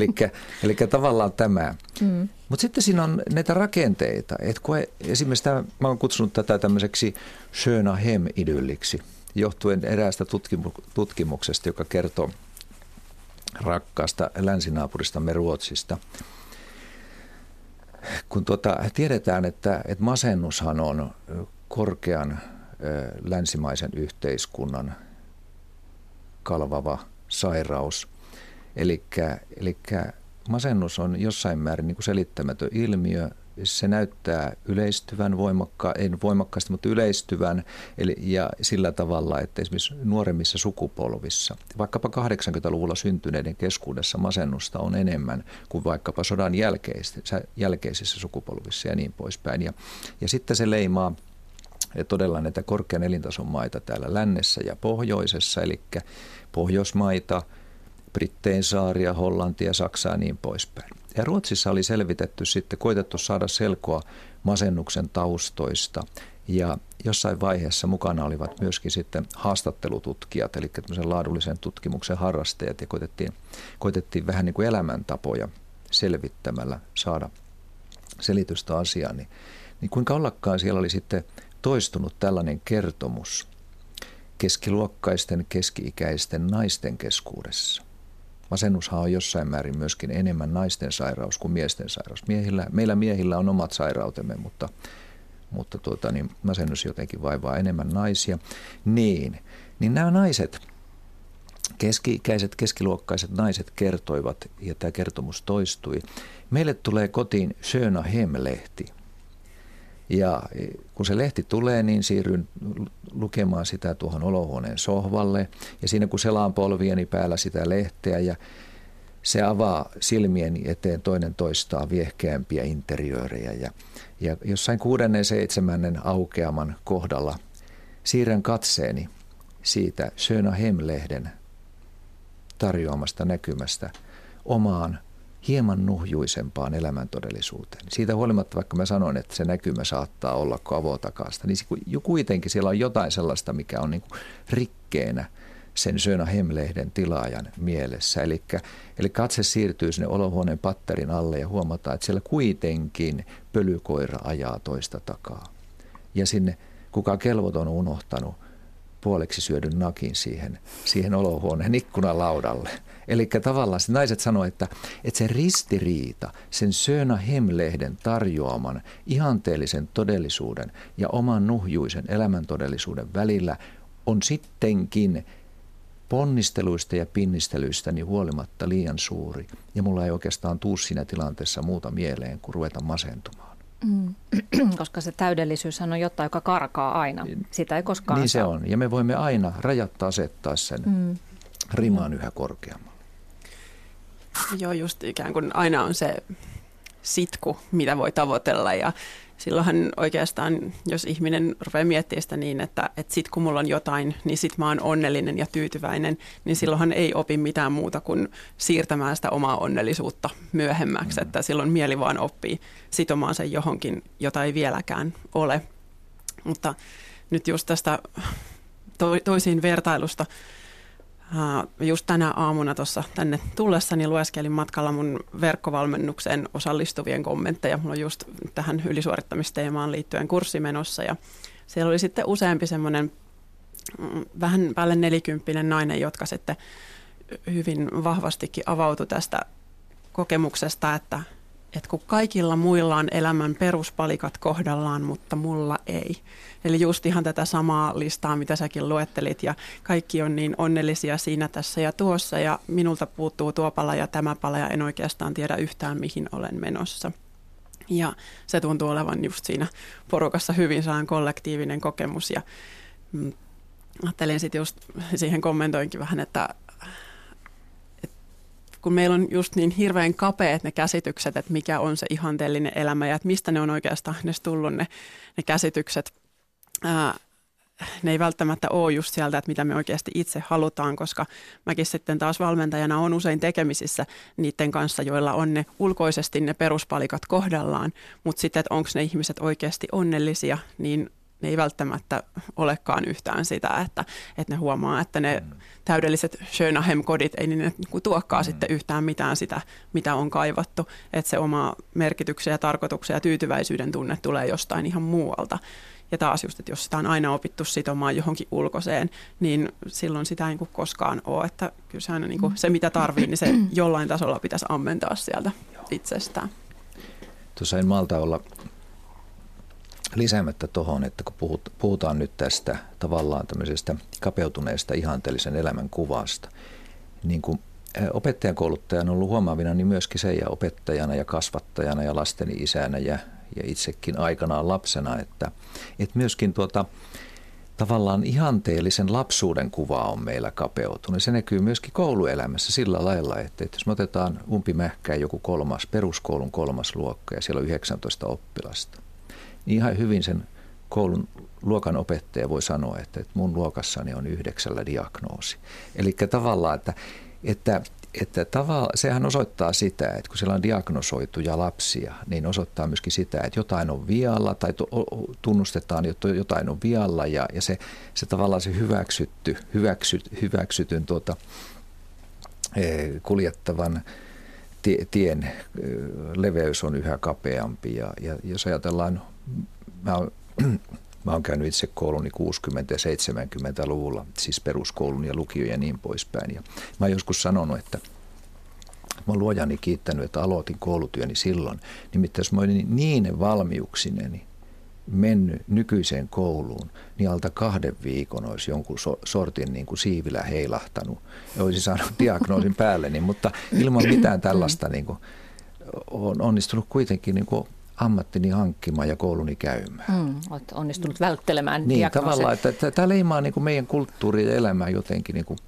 Eli tavallaan tämä. Mm. Mutta sitten siinä on näitä rakenteita. Et kun esimerkiksi tämä, mä olen kutsunut tätä tämmöiseksi Schöna Hem-idylliksi, johtuen eräästä tutkimu- tutkimuksesta, joka kertoo rakkaasta länsinaapuristamme Ruotsista. Kun tuota, tiedetään, että, että masennushan on korkean länsimaisen yhteiskunnan kalvava sairaus – Eli masennus on jossain määrin niin kuin selittämätön ilmiö. Se näyttää yleistyvän voimakka, ei voimakkaasti, mutta yleistyvän eli, ja sillä tavalla, että esimerkiksi nuoremmissa sukupolvissa, vaikkapa 80-luvulla syntyneiden keskuudessa masennusta on enemmän kuin vaikkapa sodan jälkeisissä, jälkeisissä sukupolvissa ja niin poispäin. Ja, ja sitten se leimaa todella näitä korkean elintason maita täällä lännessä ja pohjoisessa, eli Pohjoismaita – Brittein saaria, Hollantia, Saksaa ja niin poispäin. Ja Ruotsissa oli selvitetty sitten, koitettu saada selkoa masennuksen taustoista ja jossain vaiheessa mukana olivat myöskin sitten haastattelututkijat, eli tämmöisen laadullisen tutkimuksen harrastajat ja koitettiin, koitettiin vähän niin kuin elämäntapoja selvittämällä saada selitystä asiaan. Niin, niin kuinka ollakaan siellä oli sitten toistunut tällainen kertomus keskiluokkaisten, keski-ikäisten naisten keskuudessa. Masennushan on jossain määrin myöskin enemmän naisten sairaus kuin miesten sairaus. Miehillä, meillä miehillä on omat sairautemme, mutta, mutta tuota, niin masennus jotenkin vaivaa enemmän naisia. Niin, niin nämä naiset, keski-ikäiset, keskiluokkaiset naiset kertoivat, ja tämä kertomus toistui. Meille tulee kotiin Sjöna Hem-lehti – ja kun se lehti tulee, niin siirryn lukemaan sitä tuohon olohuoneen sohvalle. Ja siinä kun selaan polvieni päällä sitä lehteä ja se avaa silmieni eteen toinen toistaa viehkeämpiä interiöörejä. Ja, ja jossain kuudennen seitsemännen aukeaman kohdalla siirrän katseeni siitä Söna Hem-lehden tarjoamasta näkymästä omaan hieman nuhjuisempaan elämäntodellisuuteen. Siitä huolimatta, vaikka mä sanon, että se näkymä saattaa olla kuin avotakasta, niin kuitenkin siellä on jotain sellaista, mikä on niin kuin rikkeenä sen Söna Hemlehden tilaajan mielessä. Eli, eli katse siirtyy sinne olohuoneen patterin alle ja huomataan, että siellä kuitenkin pölykoira ajaa toista takaa. Ja sinne kuka kelvoton on unohtanut puoleksi syödyn nakin siihen, siihen olohuoneen ikkunalaudalle. Eli tavallaan se naiset sanoivat, että, että se ristiriita sen Söna Hemlehden tarjoaman ihanteellisen todellisuuden ja oman nuhjuisen elämäntodellisuuden välillä on sittenkin ponnisteluista ja pinnistelyistä niin huolimatta liian suuri. Ja mulla ei oikeastaan tuu siinä tilanteessa muuta mieleen kuin ruveta masentumaan. Mm. Koska se täydellisyys on jotain, joka karkaa aina. Sitä ei koskaan Niin se on. Ja me voimme aina rajatta asettaa sen mm. rimaan yhä korkeammalle. Joo, just ikään kuin aina on se sitku, mitä voi tavoitella ja silloinhan oikeastaan, jos ihminen rupeaa miettimään sitä niin, että, että sit kun mulla on jotain, niin sit mä oon onnellinen ja tyytyväinen, niin silloinhan ei opi mitään muuta kuin siirtämään sitä omaa onnellisuutta myöhemmäksi, mm. että silloin mieli vaan oppii sitomaan sen johonkin, jota ei vieläkään ole. Mutta nyt just tästä to- toisiin vertailusta, Just tänä aamuna tuossa tänne tullessani lueskelin matkalla mun verkkovalmennukseen osallistuvien kommentteja. Mulla on just tähän ylisuorittamisteemaan liittyen kurssi menossa ja siellä oli sitten useampi semmoinen mm, vähän päälle nelikymppinen nainen, jotka sitten hyvin vahvastikin avautui tästä kokemuksesta, että että kun kaikilla muilla on elämän peruspalikat kohdallaan, mutta mulla ei. Eli just ihan tätä samaa listaa, mitä säkin luettelit, ja kaikki on niin onnellisia siinä tässä ja tuossa, ja minulta puuttuu tuo pala ja tämä pala, ja en oikeastaan tiedä yhtään, mihin olen menossa. Ja se tuntuu olevan just siinä porukassa hyvin saan kollektiivinen kokemus, ja mm, ajattelin sitten just siihen kommentoinkin vähän, että kun meillä on just niin hirveän kapeat ne käsitykset, että mikä on se ihanteellinen elämä ja että mistä ne on oikeastaan ne tullut ne, ne käsitykset. Ää, ne ei välttämättä ole just sieltä, että mitä me oikeasti itse halutaan, koska mäkin sitten taas valmentajana on usein tekemisissä niiden kanssa, joilla on ne ulkoisesti ne peruspalikat kohdallaan, mutta sitten, että onko ne ihmiset oikeasti onnellisia, niin ne ei välttämättä olekaan yhtään sitä, että, että ne huomaa, että ne mm. täydelliset Schönahem-kodit ei niin ne niin tuokkaa mm. sitten yhtään mitään sitä, mitä on kaivattu. Että se oma merkityksen ja tarkoituksen ja tyytyväisyyden tunne tulee jostain ihan muualta. Ja taas just, että jos sitä on aina opittu sitomaan johonkin ulkoiseen, niin silloin sitä ei niin koskaan ole. Että kyllä se, aina niin kuin, se mitä tarvii, niin se jollain tasolla pitäisi ammentaa sieltä itsestään. Tuossa en malta olla lisäämättä tuohon, että kun puhutaan nyt tästä tavallaan tämmöisestä kapeutuneesta ihanteellisen elämän kuvasta, niin kuin opettajakouluttaja on ollut huomaavina, niin myöskin se ja opettajana ja kasvattajana ja lasteni isänä ja, ja itsekin aikanaan lapsena, että, että myöskin tuota, tavallaan ihanteellisen lapsuuden kuva on meillä kapeutunut. Se näkyy myöskin kouluelämässä sillä lailla, että, että jos me otetaan umpimähkään joku kolmas, peruskoulun kolmas luokka ja siellä on 19 oppilasta, niin ihan hyvin sen koulun luokan opettaja voi sanoa, että, että mun luokassani on yhdeksällä diagnoosi. Eli tavallaan, että, että, että tavalla, sehän osoittaa sitä, että kun siellä on diagnosoituja lapsia, niin osoittaa myöskin sitä, että jotain on vialla tai tunnustetaan, että jotain on vialla ja, ja se, se tavallaan se hyväksytty, hyväksy, hyväksytyn tuota, eh, kuljettavan tien leveys on yhä kapeampi ja, ja jos ajatellaan mä oon, mä oon käynyt itse kouluni 60- ja 70-luvulla, siis peruskoulun ja lukio ja niin poispäin. Ja mä oon joskus sanonut, että mä oon luojani kiittänyt, että aloitin koulutyöni silloin. Nimittäin jos mä olin niin valmiuksineni mennyt nykyiseen kouluun, niin alta kahden viikon olisi jonkun so, sortin niin kuin siivillä heilahtanut ja olisi saanut diagnoosin päälle, niin, mutta ilman mitään tällaista niin kuin, on onnistunut kuitenkin niin kuin ammattini hankkimaan ja kouluni käymään. Mm, olet onnistunut välttelemään Niin, tavallaan, että tämä leimaa niin kuin meidän kulttuuria ja elämää jotenkin niin kuin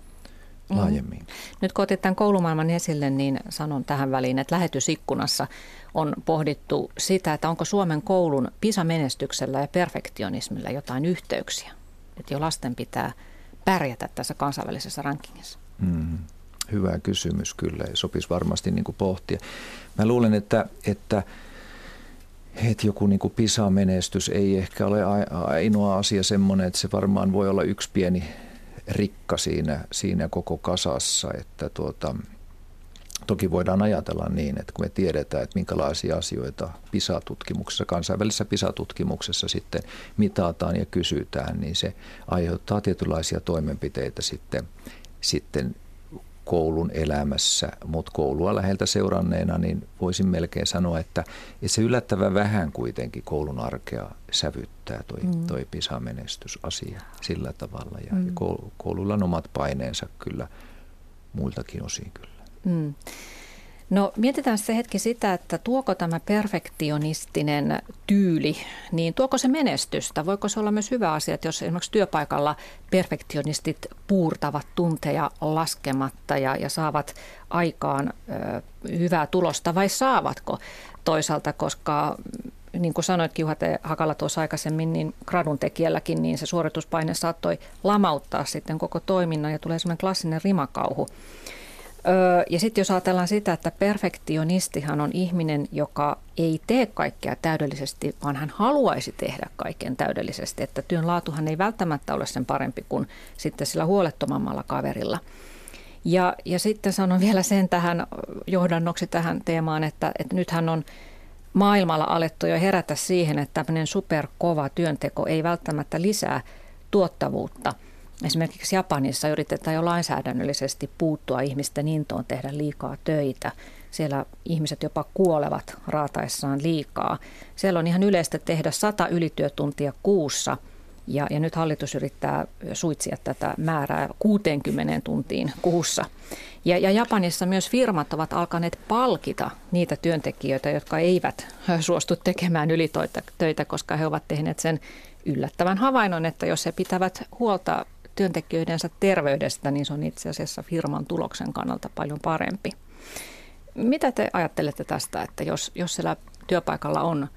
mm. laajemmin. Nyt kun otit tämän koulumaailman esille, niin sanon tähän väliin, että lähetysikkunassa on pohdittu sitä, että onko Suomen koulun PISA-menestyksellä ja perfektionismilla jotain yhteyksiä. Että jo lasten pitää pärjätä tässä kansainvälisessä rankingissa. Mm. Hyvä kysymys kyllä ja sopisi varmasti niin kuin pohtia. Mä luulen, että, että että joku niin kuin PISA-menestys ei ehkä ole ainoa asia semmoinen, että se varmaan voi olla yksi pieni rikka siinä, siinä koko kasassa, että tuota, toki voidaan ajatella niin, että kun me tiedetään, että minkälaisia asioita PISA-tutkimuksessa, kansainvälisessä PISA-tutkimuksessa sitten mitataan ja kysytään, niin se aiheuttaa tietynlaisia toimenpiteitä sitten, sitten koulun elämässä, mutta koulua läheltä seuranneena niin voisin melkein sanoa, että, että se yllättävän vähän kuitenkin koulun arkea sävyttää toi, mm. toi PISA-menestysasia sillä tavalla. Ja, mm. ja koululla on omat paineensa kyllä muiltakin osin kyllä. Mm. No mietitään se hetki sitä, että tuoko tämä perfektionistinen tyyli, niin tuoko se menestystä? Voiko se olla myös hyvä asia, että jos esimerkiksi työpaikalla perfektionistit puurtavat tunteja laskematta ja, ja saavat aikaan ö, hyvää tulosta vai saavatko toisaalta, koska niin kuin sanoit Kiuhate Hakala tuossa aikaisemmin, niin gradun tekijälläkin niin se suorituspaine saattoi lamauttaa sitten koko toiminnan ja tulee semmoinen klassinen rimakauhu. Öö, ja sitten jos ajatellaan sitä, että perfektionistihan on ihminen, joka ei tee kaikkea täydellisesti, vaan hän haluaisi tehdä kaiken täydellisesti. Että työn laatuhan ei välttämättä ole sen parempi kuin sitten sillä huolettomammalla kaverilla. Ja, ja sitten sanon vielä sen tähän johdannoksi tähän teemaan, että, että nythän on maailmalla alettu jo herätä siihen, että tämmöinen superkova työnteko ei välttämättä lisää tuottavuutta – Esimerkiksi Japanissa yritetään jo lainsäädännöllisesti puuttua ihmisten intoon tehdä liikaa töitä. Siellä ihmiset jopa kuolevat raataessaan liikaa. Siellä on ihan yleistä tehdä 100 ylityötuntia kuussa ja, ja nyt hallitus yrittää suitsia tätä määrää 60 tuntiin kuussa. Ja, ja Japanissa myös firmat ovat alkaneet palkita niitä työntekijöitä, jotka eivät suostu tekemään ylitöitä, koska he ovat tehneet sen yllättävän havainnon, että jos he pitävät huolta työntekijöidensä terveydestä, niin se on itse asiassa firman tuloksen kannalta paljon parempi. Mitä te ajattelette tästä, että jos, jos siellä työpaikalla on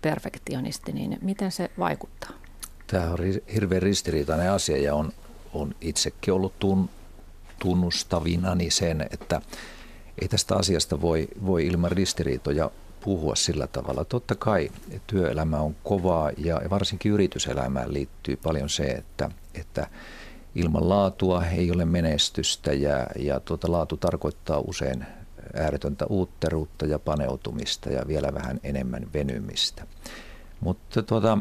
perfektionisti, niin miten se vaikuttaa? Tämä on hirveän ristiriitainen asia ja on, on itsekin ollut tun, tunnustavinani sen, että ei tästä asiasta voi, voi ilman ristiriitoja puhua sillä tavalla. Totta kai työelämä on kovaa ja varsinkin yrityselämään liittyy paljon se, että, että ilman laatua ei ole menestystä ja, ja tuota, laatu tarkoittaa usein ääretöntä uutteruutta ja paneutumista ja vielä vähän enemmän venymistä. Mutta tuota,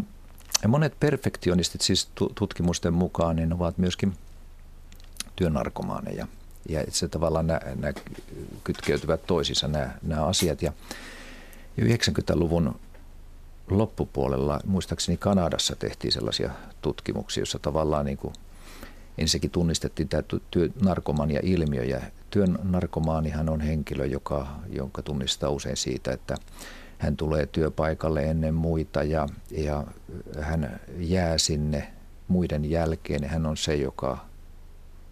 monet perfektionistit siis tutkimusten mukaan niin ovat myöskin työnarkomaaneja. Ja se tavallaan nämä, nämä kytkeytyvät toisissa nämä, nämä asiat. Ja 90-luvun loppupuolella, muistaakseni Kanadassa tehtiin sellaisia tutkimuksia, joissa tavallaan niin kuin ensinnäkin tunnistettiin tämä työnarkomania-ilmiö ja työn narkomaanihan on henkilö, joka, jonka tunnistaa usein siitä, että hän tulee työpaikalle ennen muita ja, ja hän jää sinne muiden jälkeen. Hän on se, joka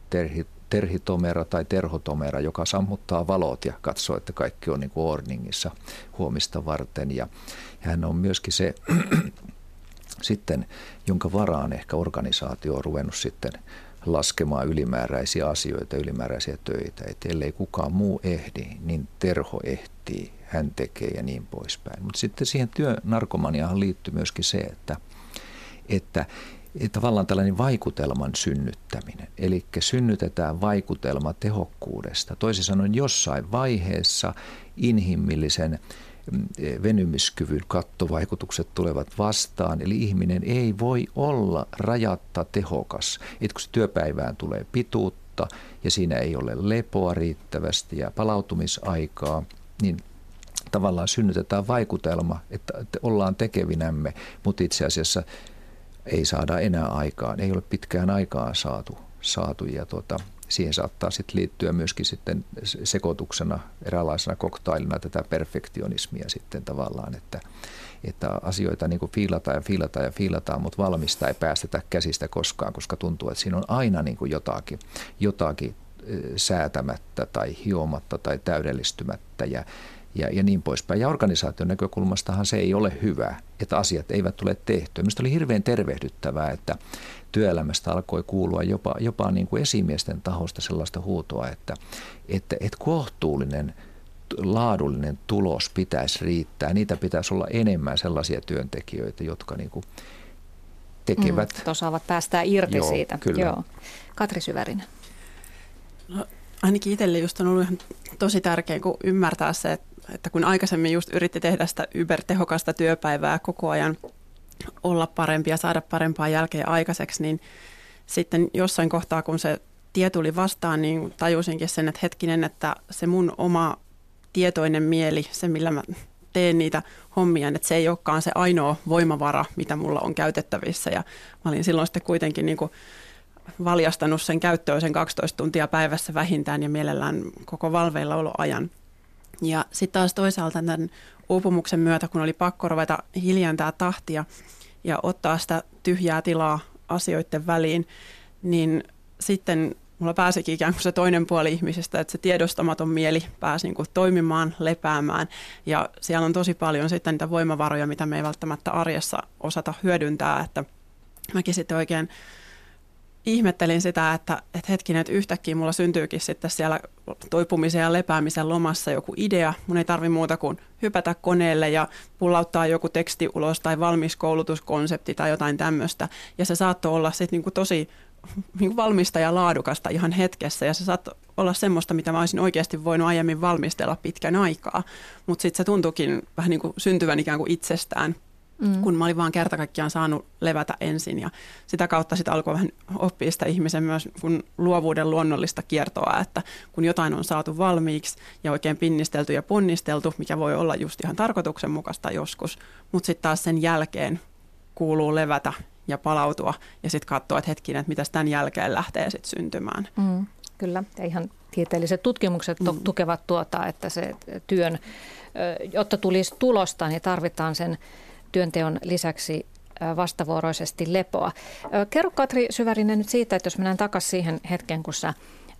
terhi, terhitomera tai terhotomera, joka sammuttaa valot ja katsoo, että kaikki on niin kuin huomista varten. Ja hän on myöskin se sitten, jonka varaan ehkä organisaatio on ruvennut sitten laskemaan ylimääräisiä asioita, ylimääräisiä töitä. Että ellei kukaan muu ehdi, niin terho ehtii, hän tekee ja niin poispäin. Mutta sitten siihen työnarkomaniaan liittyy myöskin se, että, että tavallaan tällainen vaikutelman synnyttäminen. Eli synnytetään vaikutelma tehokkuudesta. Toisin sanoen jossain vaiheessa inhimillisen venymiskyvyn kattovaikutukset tulevat vastaan. Eli ihminen ei voi olla rajatta tehokas. Et kun työpäivään tulee pituutta ja siinä ei ole lepoa riittävästi ja palautumisaikaa, niin tavallaan synnytetään vaikutelma, että, että ollaan tekevinämme, mutta itse asiassa ei saada enää aikaan, ei ole pitkään aikaa saatu, saatu ja tuota, siihen saattaa sitten liittyä myöskin sitten sekoituksena, eräänlaisena koktailina tätä perfektionismia sitten tavallaan, että, että asioita niin kuin fiilataan ja fiilataan ja fiilataan, mutta valmista ei päästetä käsistä koskaan, koska tuntuu, että siinä on aina niin kuin jotakin, jotakin säätämättä tai hiomatta tai täydellistymättä ja, ja, ja niin poispäin. Ja organisaation näkökulmastahan se ei ole hyvä, että asiat eivät tule tehtyä. Minusta oli hirveän tervehdyttävää, että työelämästä alkoi kuulua jopa, jopa niin kuin esimiesten tahosta sellaista huutoa, että, että, että kohtuullinen laadullinen tulos pitäisi riittää. Niitä pitäisi olla enemmän sellaisia työntekijöitä, jotka niin kuin tekevät. Mm, osaavat päästää irti Joo, siitä. Kyllä. Joo. Katri Syvärinen. No, ainakin itselle just on ollut ihan tosi tärkeää kun ymmärtää se, että, että kun aikaisemmin just yritti tehdä sitä ybertehokasta työpäivää koko ajan olla parempi ja saada parempaa jälkeä aikaiseksi, niin sitten jossain kohtaa, kun se tie tuli vastaan, niin tajusinkin sen, että hetkinen, että se mun oma tietoinen mieli, se millä mä teen niitä hommia, että se ei olekaan se ainoa voimavara, mitä mulla on käytettävissä. Ja mä olin silloin sitten kuitenkin niin kuin valjastanut sen käyttöön sen 12 tuntia päivässä vähintään ja mielellään koko valveillaoloajan. Ja sitten taas toisaalta tämän uupumuksen myötä, kun oli pakko ruveta hiljentää tahtia ja ottaa sitä tyhjää tilaa asioiden väliin, niin sitten mulla pääsikin ikään kuin se toinen puoli ihmisestä, että se tiedostamaton mieli pääsi niin kuin toimimaan, lepäämään. Ja siellä on tosi paljon sitten niitä voimavaroja, mitä me ei välttämättä arjessa osata hyödyntää, että mäkin sitten oikein ihmettelin sitä, että, että hetkinen, että yhtäkkiä mulla syntyykin sitten siellä toipumisen ja lepäämisen lomassa joku idea. Mun ei tarvi muuta kuin hypätä koneelle ja pullauttaa joku teksti ulos tai valmis koulutuskonsepti tai jotain tämmöistä. Ja se saattoi olla sitten niin kuin tosi niin valmista ja laadukasta ihan hetkessä ja se saattoi olla semmoista, mitä mä olisin oikeasti voinut aiemmin valmistella pitkän aikaa. Mutta sitten se tuntuikin vähän niin kuin syntyvän ikään kuin itsestään mm. kun mä olin vaan kerta kaikkiaan saanut levätä ensin. Ja sitä kautta sitten alkoi vähän oppia sitä ihmisen myös kun luovuuden luonnollista kiertoa, että kun jotain on saatu valmiiksi ja oikein pinnistelty ja ponnisteltu, mikä voi olla just ihan tarkoituksenmukaista joskus, mutta sitten taas sen jälkeen kuuluu levätä ja palautua ja sitten katsoa, että hetkinen, että mitä tämän jälkeen lähtee sitten syntymään. Mm, kyllä, ja ihan tieteelliset tutkimukset to- mm. tukevat tuota, että se työn, jotta tulisi tulosta, niin tarvitaan sen työnteon lisäksi vastavuoroisesti lepoa. Kerro Katri Syvärinen nyt siitä, että jos mennään takaisin siihen hetken, kun sä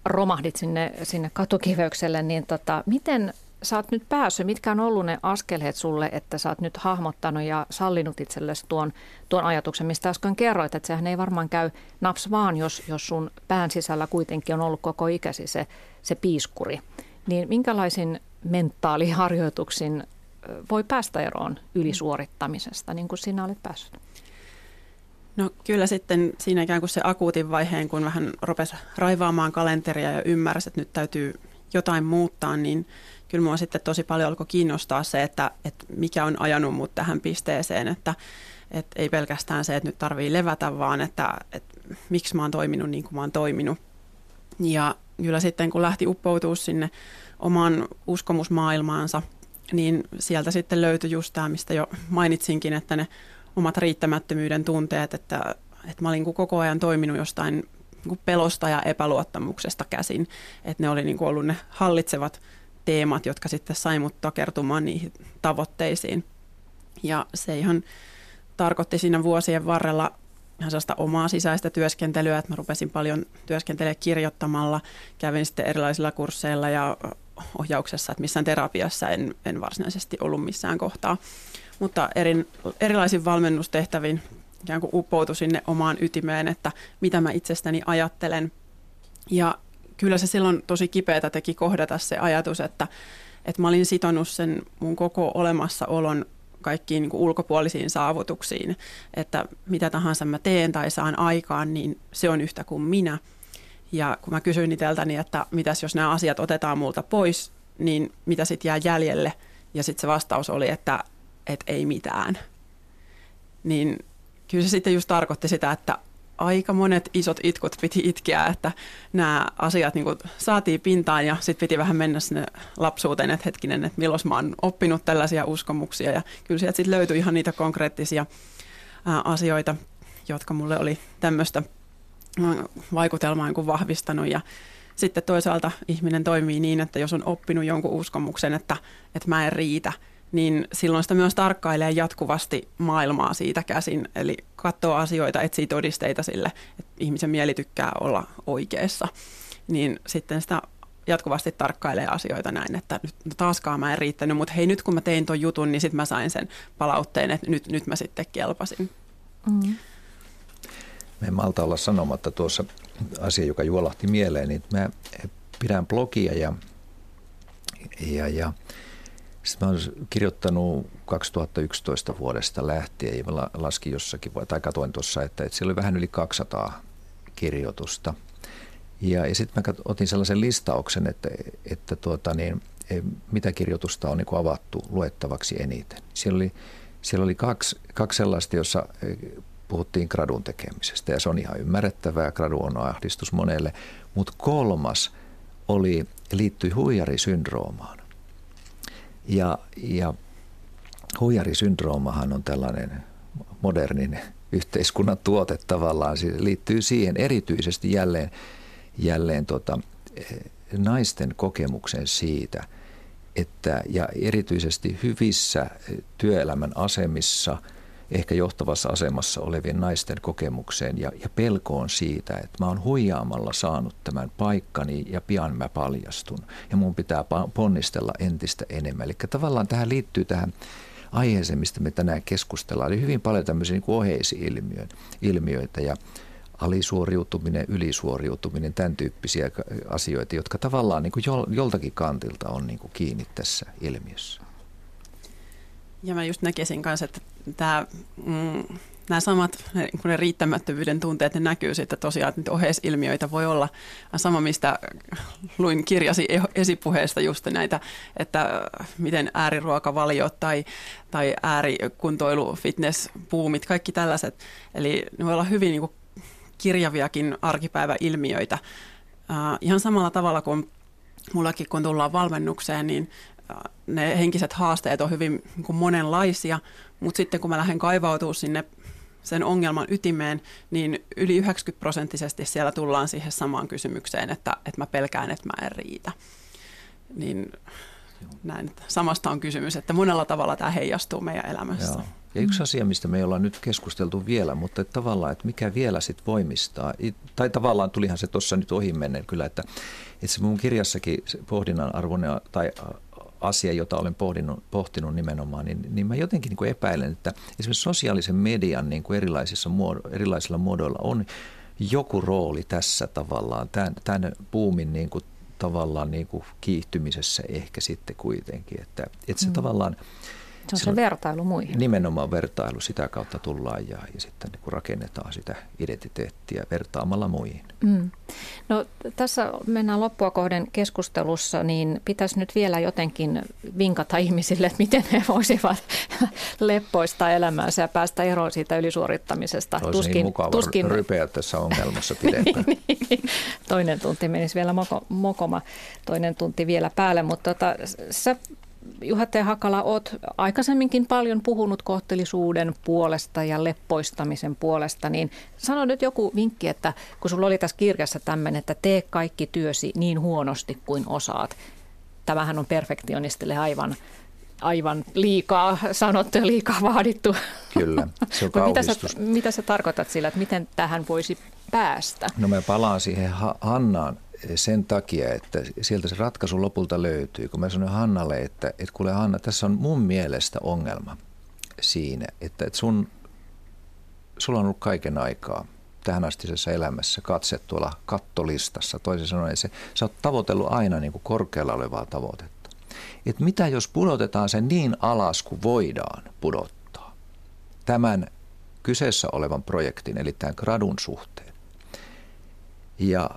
romahdit sinne, sinne katukiveykselle, niin tota, miten sä oot nyt päässyt, mitkä on ollut ne askeleet sulle, että sä oot nyt hahmottanut ja sallinut itsellesi tuon, tuon ajatuksen, mistä äsken kerroit, että sehän ei varmaan käy naps vaan, jos, jos sun pään sisällä kuitenkin on ollut koko ikäsi se, se piiskuri. Niin minkälaisin mentaaliharjoituksin voi päästä eroon ylisuorittamisesta, niin kuin sinä olet päässyt? No kyllä sitten siinä ikään kuin se akuutin vaiheen, kun vähän rupesi raivaamaan kalenteria ja ymmärsi, että nyt täytyy jotain muuttaa, niin kyllä minua sitten tosi paljon alkoi kiinnostaa se, että, että mikä on ajanut mut tähän pisteeseen, että, että ei pelkästään se, että nyt tarvii levätä, vaan että, että miksi mä oon toiminut niin kuin mä oon toiminut. Ja kyllä sitten kun lähti uppoutua sinne omaan uskomusmaailmaansa – niin sieltä sitten löytyi just tämä, mistä jo mainitsinkin, että ne omat riittämättömyyden tunteet, että, että mä olin koko ajan toiminut jostain pelosta ja epäluottamuksesta käsin, että ne oli niin ollut ne hallitsevat teemat, jotka sitten sai mut takertumaan niihin tavoitteisiin. Ja se ihan tarkoitti siinä vuosien varrella ihan sellaista omaa sisäistä työskentelyä, että mä rupesin paljon työskentelemään kirjoittamalla, kävin sitten erilaisilla kursseilla ja ohjauksessa, että missään terapiassa en, en varsinaisesti ollut missään kohtaa. Mutta erin, erilaisin valmennustehtävin ikään kuin uppoutu sinne omaan ytimeen, että mitä mä itsestäni ajattelen. Ja kyllä se silloin tosi kipeätä teki kohdata se ajatus, että, että mä olin sitonut sen mun koko olemassaolon kaikkiin niin kuin ulkopuolisiin saavutuksiin, että mitä tahansa mä teen tai saan aikaan, niin se on yhtä kuin minä – ja kun mä kysyin itseltäni, että mitäs jos nämä asiat otetaan multa pois, niin mitä sitten jää jäljelle? Ja sitten se vastaus oli, että, että ei mitään. Niin kyllä se sitten just tarkoitti sitä, että aika monet isot itkut piti itkeä, että nämä asiat niin saatiin pintaan ja sitten piti vähän mennä sinne lapsuuteen, että hetkinen, että milloin mä oon oppinut tällaisia uskomuksia ja kyllä sieltä sitten löytyi ihan niitä konkreettisia asioita, jotka mulle oli tämmöistä vaikutelmaa niin kuin vahvistanut ja sitten toisaalta ihminen toimii niin, että jos on oppinut jonkun uskomuksen, että, että mä en riitä, niin silloin sitä myös tarkkailee jatkuvasti maailmaa siitä käsin. Eli katsoo asioita, etsii todisteita sille, että ihmisen mieli tykkää olla oikeassa. Niin sitten sitä jatkuvasti tarkkailee asioita näin, että nyt taaskaan mä en riittänyt, mutta hei nyt kun mä tein ton jutun, niin sitten mä sain sen palautteen, että nyt, nyt mä sitten kelpasin. Mm. Mä en malta olla sanomatta tuossa asia, joka juolahti mieleen, niin mä pidän blogia ja, ja, ja sitten mä olen kirjoittanut 2011 vuodesta lähtien ja mä laskin jossakin, tai katoin tuossa, että, että siellä oli vähän yli 200 kirjoitusta. Ja, ja sitten mä otin sellaisen listauksen, että, että tuota niin, mitä kirjoitusta on niin avattu luettavaksi eniten. Siellä oli, siellä oli kaksi, kaksi sellaista, jossa puhuttiin gradun tekemisestä ja se on ihan ymmärrettävää, gradu on ahdistus monelle, mutta kolmas oli, liittyi huijarisyndroomaan. Ja, ja huijarisyndroomahan on tällainen modernin yhteiskunnan tuote tavallaan. Se liittyy siihen erityisesti jälleen, jälleen tota, naisten kokemuksen siitä, että ja erityisesti hyvissä työelämän asemissa – ehkä johtavassa asemassa olevien naisten kokemukseen ja, ja pelkoon siitä, että mä oon huijaamalla saanut tämän paikkani ja pian mä paljastun ja mun pitää ponnistella entistä enemmän. Eli tavallaan tähän liittyy tähän aiheeseen, mistä me tänään keskustellaan, eli hyvin paljon tämmöisiä niin oheisilmiöitä ja alisuoriutuminen, ylisuoriutuminen, tämän tyyppisiä asioita, jotka tavallaan niin kuin joltakin kantilta on niin kuin kiinni tässä ilmiössä. Ja mä just näkisin kanssa, että tämä, mm, nämä samat ne, ne riittämättömyyden tunteet, ne näkyy sitten tosiaan, että oheisilmiöitä voi olla. Sama, mistä luin kirjasi esipuheesta just näitä, että miten ääriruokavaliot tai, tai äärikuntoilu, fitness, puumit, kaikki tällaiset. Eli ne voi olla hyvin niin kuin kirjaviakin arkipäiväilmiöitä. Uh, ihan samalla tavalla kuin mullakin, kun tullaan valmennukseen, niin ne henkiset haasteet on hyvin niin kuin monenlaisia, mutta sitten kun mä lähden kaivautumaan sinne sen ongelman ytimeen, niin yli 90 prosenttisesti siellä tullaan siihen samaan kysymykseen, että, että mä pelkään, että mä en riitä. Niin näin, että samasta on kysymys, että monella tavalla tämä heijastuu meidän elämässä. Joo. Ja yksi asia, mistä me ollaan nyt keskusteltu vielä, mutta että tavallaan, että mikä vielä sitten voimistaa, tai tavallaan tulihan se tuossa nyt ohi menneen kyllä, että itse mun kirjassakin pohdinnan arvoinen tai asia, jota olen pohdinut, pohtinut nimenomaan, niin, niin mä jotenkin niin kuin epäilen, että esimerkiksi sosiaalisen median niin kuin erilaisissa muodo, erilaisilla muodoilla on joku rooli tässä tavallaan, tämän, tämän puumin niin kuin, tavallaan niin kuin kiihtymisessä ehkä sitten kuitenkin, että, että se mm. tavallaan – se on se vertailu muihin. Nimenomaan vertailu, sitä kautta tullaan ja, ja sitten niin rakennetaan sitä identiteettiä vertaamalla muihin. Mm. No, tässä mennään loppua kohden keskustelussa, niin pitäisi nyt vielä jotenkin vinkata ihmisille, että miten he voisivat leppoista elämäänsä ja päästä eroon siitä ylisuorittamisesta. Olisi tuskin, niin mukava tuskin... rypeä tässä ongelmassa pidempään. Niin, niin. toinen tunti menisi vielä moko, mokoma, toinen tunti vielä päälle, mutta tota, sä Juha T. Hakala, olet aikaisemminkin paljon puhunut kohtelisuuden puolesta ja leppoistamisen puolesta, niin sano nyt joku vinkki, että kun sulla oli tässä kirjassa tämmöinen, että tee kaikki työsi niin huonosti kuin osaat. Tämähän on perfektionistille aivan, aivan liikaa sanottu ja liikaa vaadittu. Kyllä, se on mitä, sä, mitä sä tarkoitat sillä, että miten tähän voisi päästä? No mä palaan siihen Hannaan sen takia, että sieltä se ratkaisu lopulta löytyy. Kun mä sanoin Hannalle, että, että kuule Hanna, tässä on mun mielestä ongelma siinä, että, että sun, sulla on ollut kaiken aikaa tähän astisessa elämässä katse tuolla kattolistassa. Toisin sanoen, se, sä oot tavoitellut aina niin kuin korkealla olevaa tavoitetta. Että mitä jos pudotetaan se niin alas kuin voidaan pudottaa tämän kyseessä olevan projektin, eli tämän gradun suhteen. Ja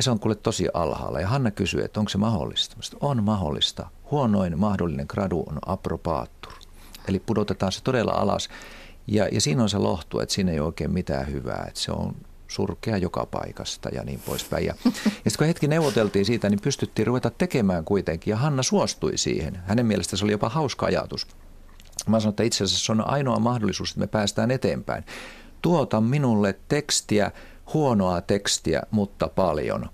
ja se on kuule tosi alhaalla. Ja Hanna kysyy, että onko se mahdollista. Mä on mahdollista. Huonoin mahdollinen gradu on apropaattur. Eli pudotetaan se todella alas. Ja, ja siinä on se lohtu, että siinä ei ole oikein mitään hyvää. Että se on surkea joka paikasta ja niin poispäin. Ja, ja sitten kun hetki neuvoteltiin siitä, niin pystyttiin ruveta tekemään kuitenkin. Ja Hanna suostui siihen. Hänen mielestä se oli jopa hauska ajatus. Mä sanoin, että itse asiassa se on ainoa mahdollisuus, että me päästään eteenpäin. Tuota minulle tekstiä huonoa tekstiä, mutta paljon.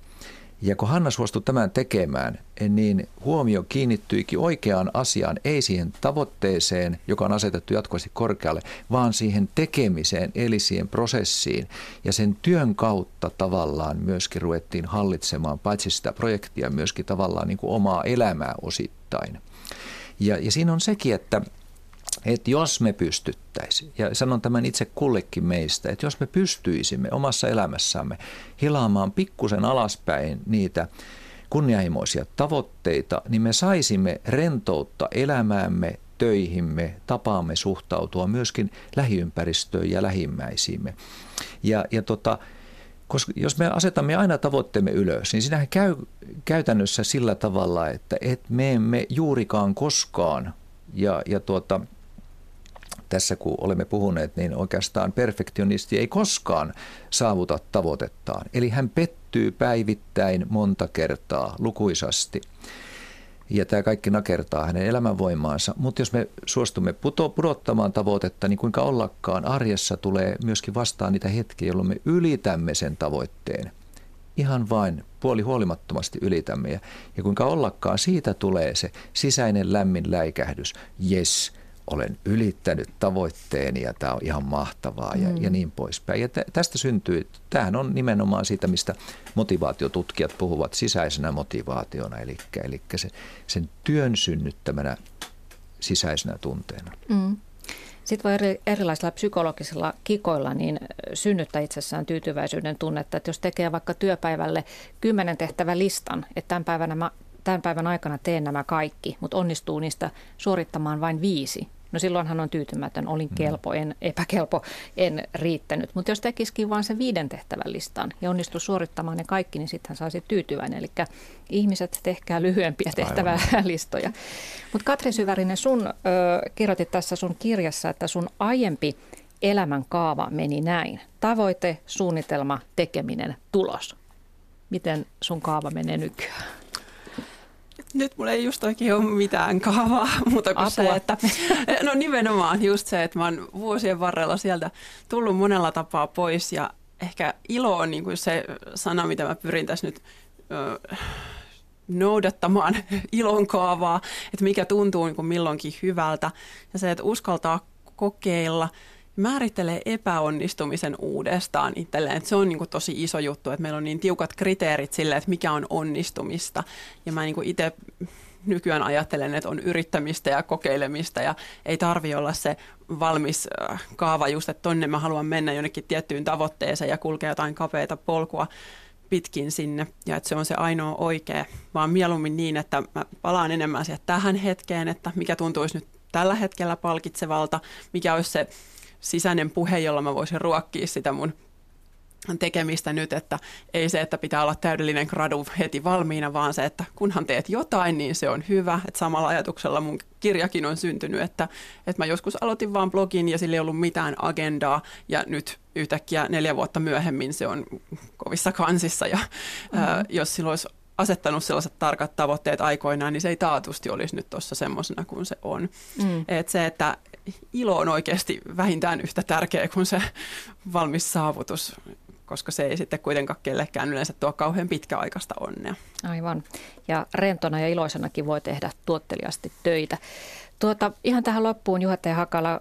Ja kun Hanna suostui tämän tekemään, niin huomio kiinnittyikin oikeaan asiaan, ei siihen tavoitteeseen, joka on asetettu jatkuvasti korkealle, vaan siihen tekemiseen, eli siihen prosessiin. Ja sen työn kautta tavallaan myöskin ruvettiin hallitsemaan paitsi sitä projektia, myöskin tavallaan niin kuin omaa elämää osittain. Ja, ja siinä on sekin, että että jos me pystyttäisiin, ja sanon tämän itse kullekin meistä, että jos me pystyisimme omassa elämässämme hilaamaan pikkusen alaspäin niitä kunnianhimoisia tavoitteita, niin me saisimme rentoutta elämäämme, töihimme, tapaamme suhtautua myöskin lähiympäristöön ja lähimmäisiimme. Ja, ja tota, koska jos me asetamme aina tavoitteemme ylös, niin siinähän käy käytännössä sillä tavalla, että et me emme juurikaan koskaan ja, ja tuota, tässä kun olemme puhuneet, niin oikeastaan perfektionisti ei koskaan saavuta tavoitettaan. Eli hän pettyy päivittäin monta kertaa lukuisasti. Ja tämä kaikki nakertaa hänen elämänvoimaansa. Mutta jos me suostumme puto, pudottamaan tavoitetta, niin kuinka ollakaan arjessa tulee myöskin vastaan niitä hetkiä, jolloin me ylitämme sen tavoitteen. Ihan vain puoli huolimattomasti ylitämme. Ja, kuinka ollakaan siitä tulee se sisäinen lämmin läikähdys. Yes, olen ylittänyt tavoitteeni ja tämä on ihan mahtavaa ja, mm. ja niin poispäin. Ja tästä syntyy, tämähän on nimenomaan siitä, mistä motivaatiotutkijat puhuvat sisäisenä motivaationa, eli, eli se, sen työn synnyttämänä sisäisenä tunteena. Mm. Sitten voi eri, erilaisilla psykologisilla kikoilla niin synnyttää itsessään tyytyväisyyden tunnetta, että jos tekee vaikka työpäivälle kymmenen tehtävän listan, että tämän päivän, mä, tämän päivän aikana teen nämä kaikki, mutta onnistuu niistä suorittamaan vain viisi, No silloinhan on tyytymätön, olin mm. kelpo, en epäkelpo, en riittänyt. Mutta jos tekisikin vain sen viiden tehtävän listan ja onnistuu suorittamaan ne kaikki, niin sitten hän saisi tyytyväinen. Eli ihmiset tehkää lyhyempiä tehtävälistoja. Mutta Katri Syvärinen, sun ö, kirjoitit tässä sun kirjassa, että sun aiempi elämän kaava meni näin. Tavoite, suunnitelma, tekeminen, tulos. Miten sun kaava menee nykyään? Nyt mulla ei just oikein ole mitään kaavaa muuta kuin Apua. se, että no nimenomaan just se, että mä oon vuosien varrella sieltä tullut monella tapaa pois ja ehkä ilo on niin kuin se sana, mitä mä pyrin tässä nyt ö, noudattamaan ilon kaavaa, että mikä tuntuu niin kuin milloinkin hyvältä ja se, että uskaltaa kokeilla – määrittelee epäonnistumisen uudestaan itselleen. Että se on niin kuin tosi iso juttu, että meillä on niin tiukat kriteerit sille, että mikä on onnistumista. Ja mä niin itse nykyään ajattelen, että on yrittämistä ja kokeilemista ja ei tarvi olla se valmis äh, kaava just, että tonne mä haluan mennä jonnekin tiettyyn tavoitteeseen ja kulkea jotain kapeita polkua pitkin sinne ja että se on se ainoa oikea, vaan mieluummin niin, että mä palaan enemmän siihen tähän hetkeen, että mikä tuntuisi nyt tällä hetkellä palkitsevalta, mikä olisi se sisäinen puhe, jolla mä voisin ruokkia sitä mun tekemistä nyt, että ei se, että pitää olla täydellinen gradu heti valmiina, vaan se, että kunhan teet jotain, niin se on hyvä. Että samalla ajatuksella mun kirjakin on syntynyt, että, että mä joskus aloitin vaan blogin ja sillä ei ollut mitään agendaa ja nyt yhtäkkiä neljä vuotta myöhemmin se on kovissa kansissa ja mm-hmm. ää, jos silloin olisi asettanut sellaiset tarkat tavoitteet aikoinaan, niin se ei taatusti olisi nyt tuossa semmoisena kuin se on. Mm. Et se, että ilo on oikeasti vähintään yhtä tärkeä kuin se valmis saavutus, koska se ei sitten kuitenkaan kellekään yleensä tuo kauhean pitkäaikaista onnea. Aivan. Ja rentona ja iloisenakin voi tehdä tuotteliasti töitä. Tuota, ihan tähän loppuun Juha T. Hakala,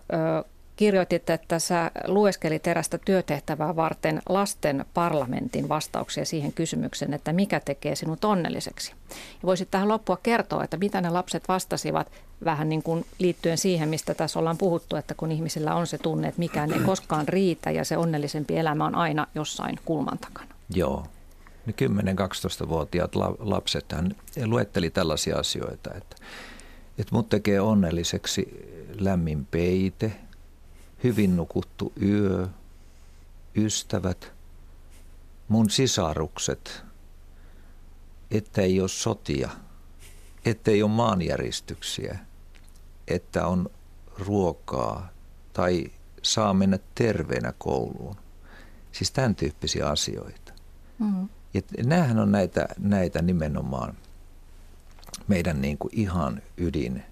kirjoitit, että sä lueskelit erästä työtehtävää varten lasten parlamentin vastauksia siihen kysymykseen, että mikä tekee sinut onnelliseksi. Ja voisit tähän loppua kertoa, että mitä ne lapset vastasivat vähän niin kuin liittyen siihen, mistä tässä ollaan puhuttu, että kun ihmisillä on se tunne, että mikään ei koskaan riitä ja se onnellisempi elämä on aina jossain kulman takana. Joo. 10-12-vuotiaat lapset hän luetteli tällaisia asioita, että, että mut tekee onnelliseksi lämmin peite – hyvin nukuttu yö, ystävät, mun sisarukset, ettei ole sotia, ettei ole maanjäristyksiä, että on ruokaa tai saa mennä terveenä kouluun. Siis tämän tyyppisiä asioita. Mm. Ja näähän on näitä, näitä nimenomaan meidän niin kuin ihan ydin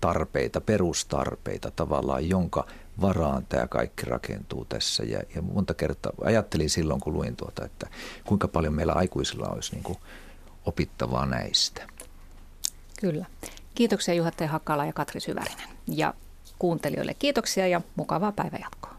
tarpeita, perustarpeita tavallaan, jonka varaan tämä kaikki rakentuu tässä. Ja, ja monta kertaa ajattelin silloin, kun luin tuota, että kuinka paljon meillä aikuisilla olisi niin kuin opittavaa näistä. Kyllä. Kiitoksia Juha Hakala ja Katri Syvärinen. Ja kuuntelijoille kiitoksia ja mukavaa päivänjatkoa.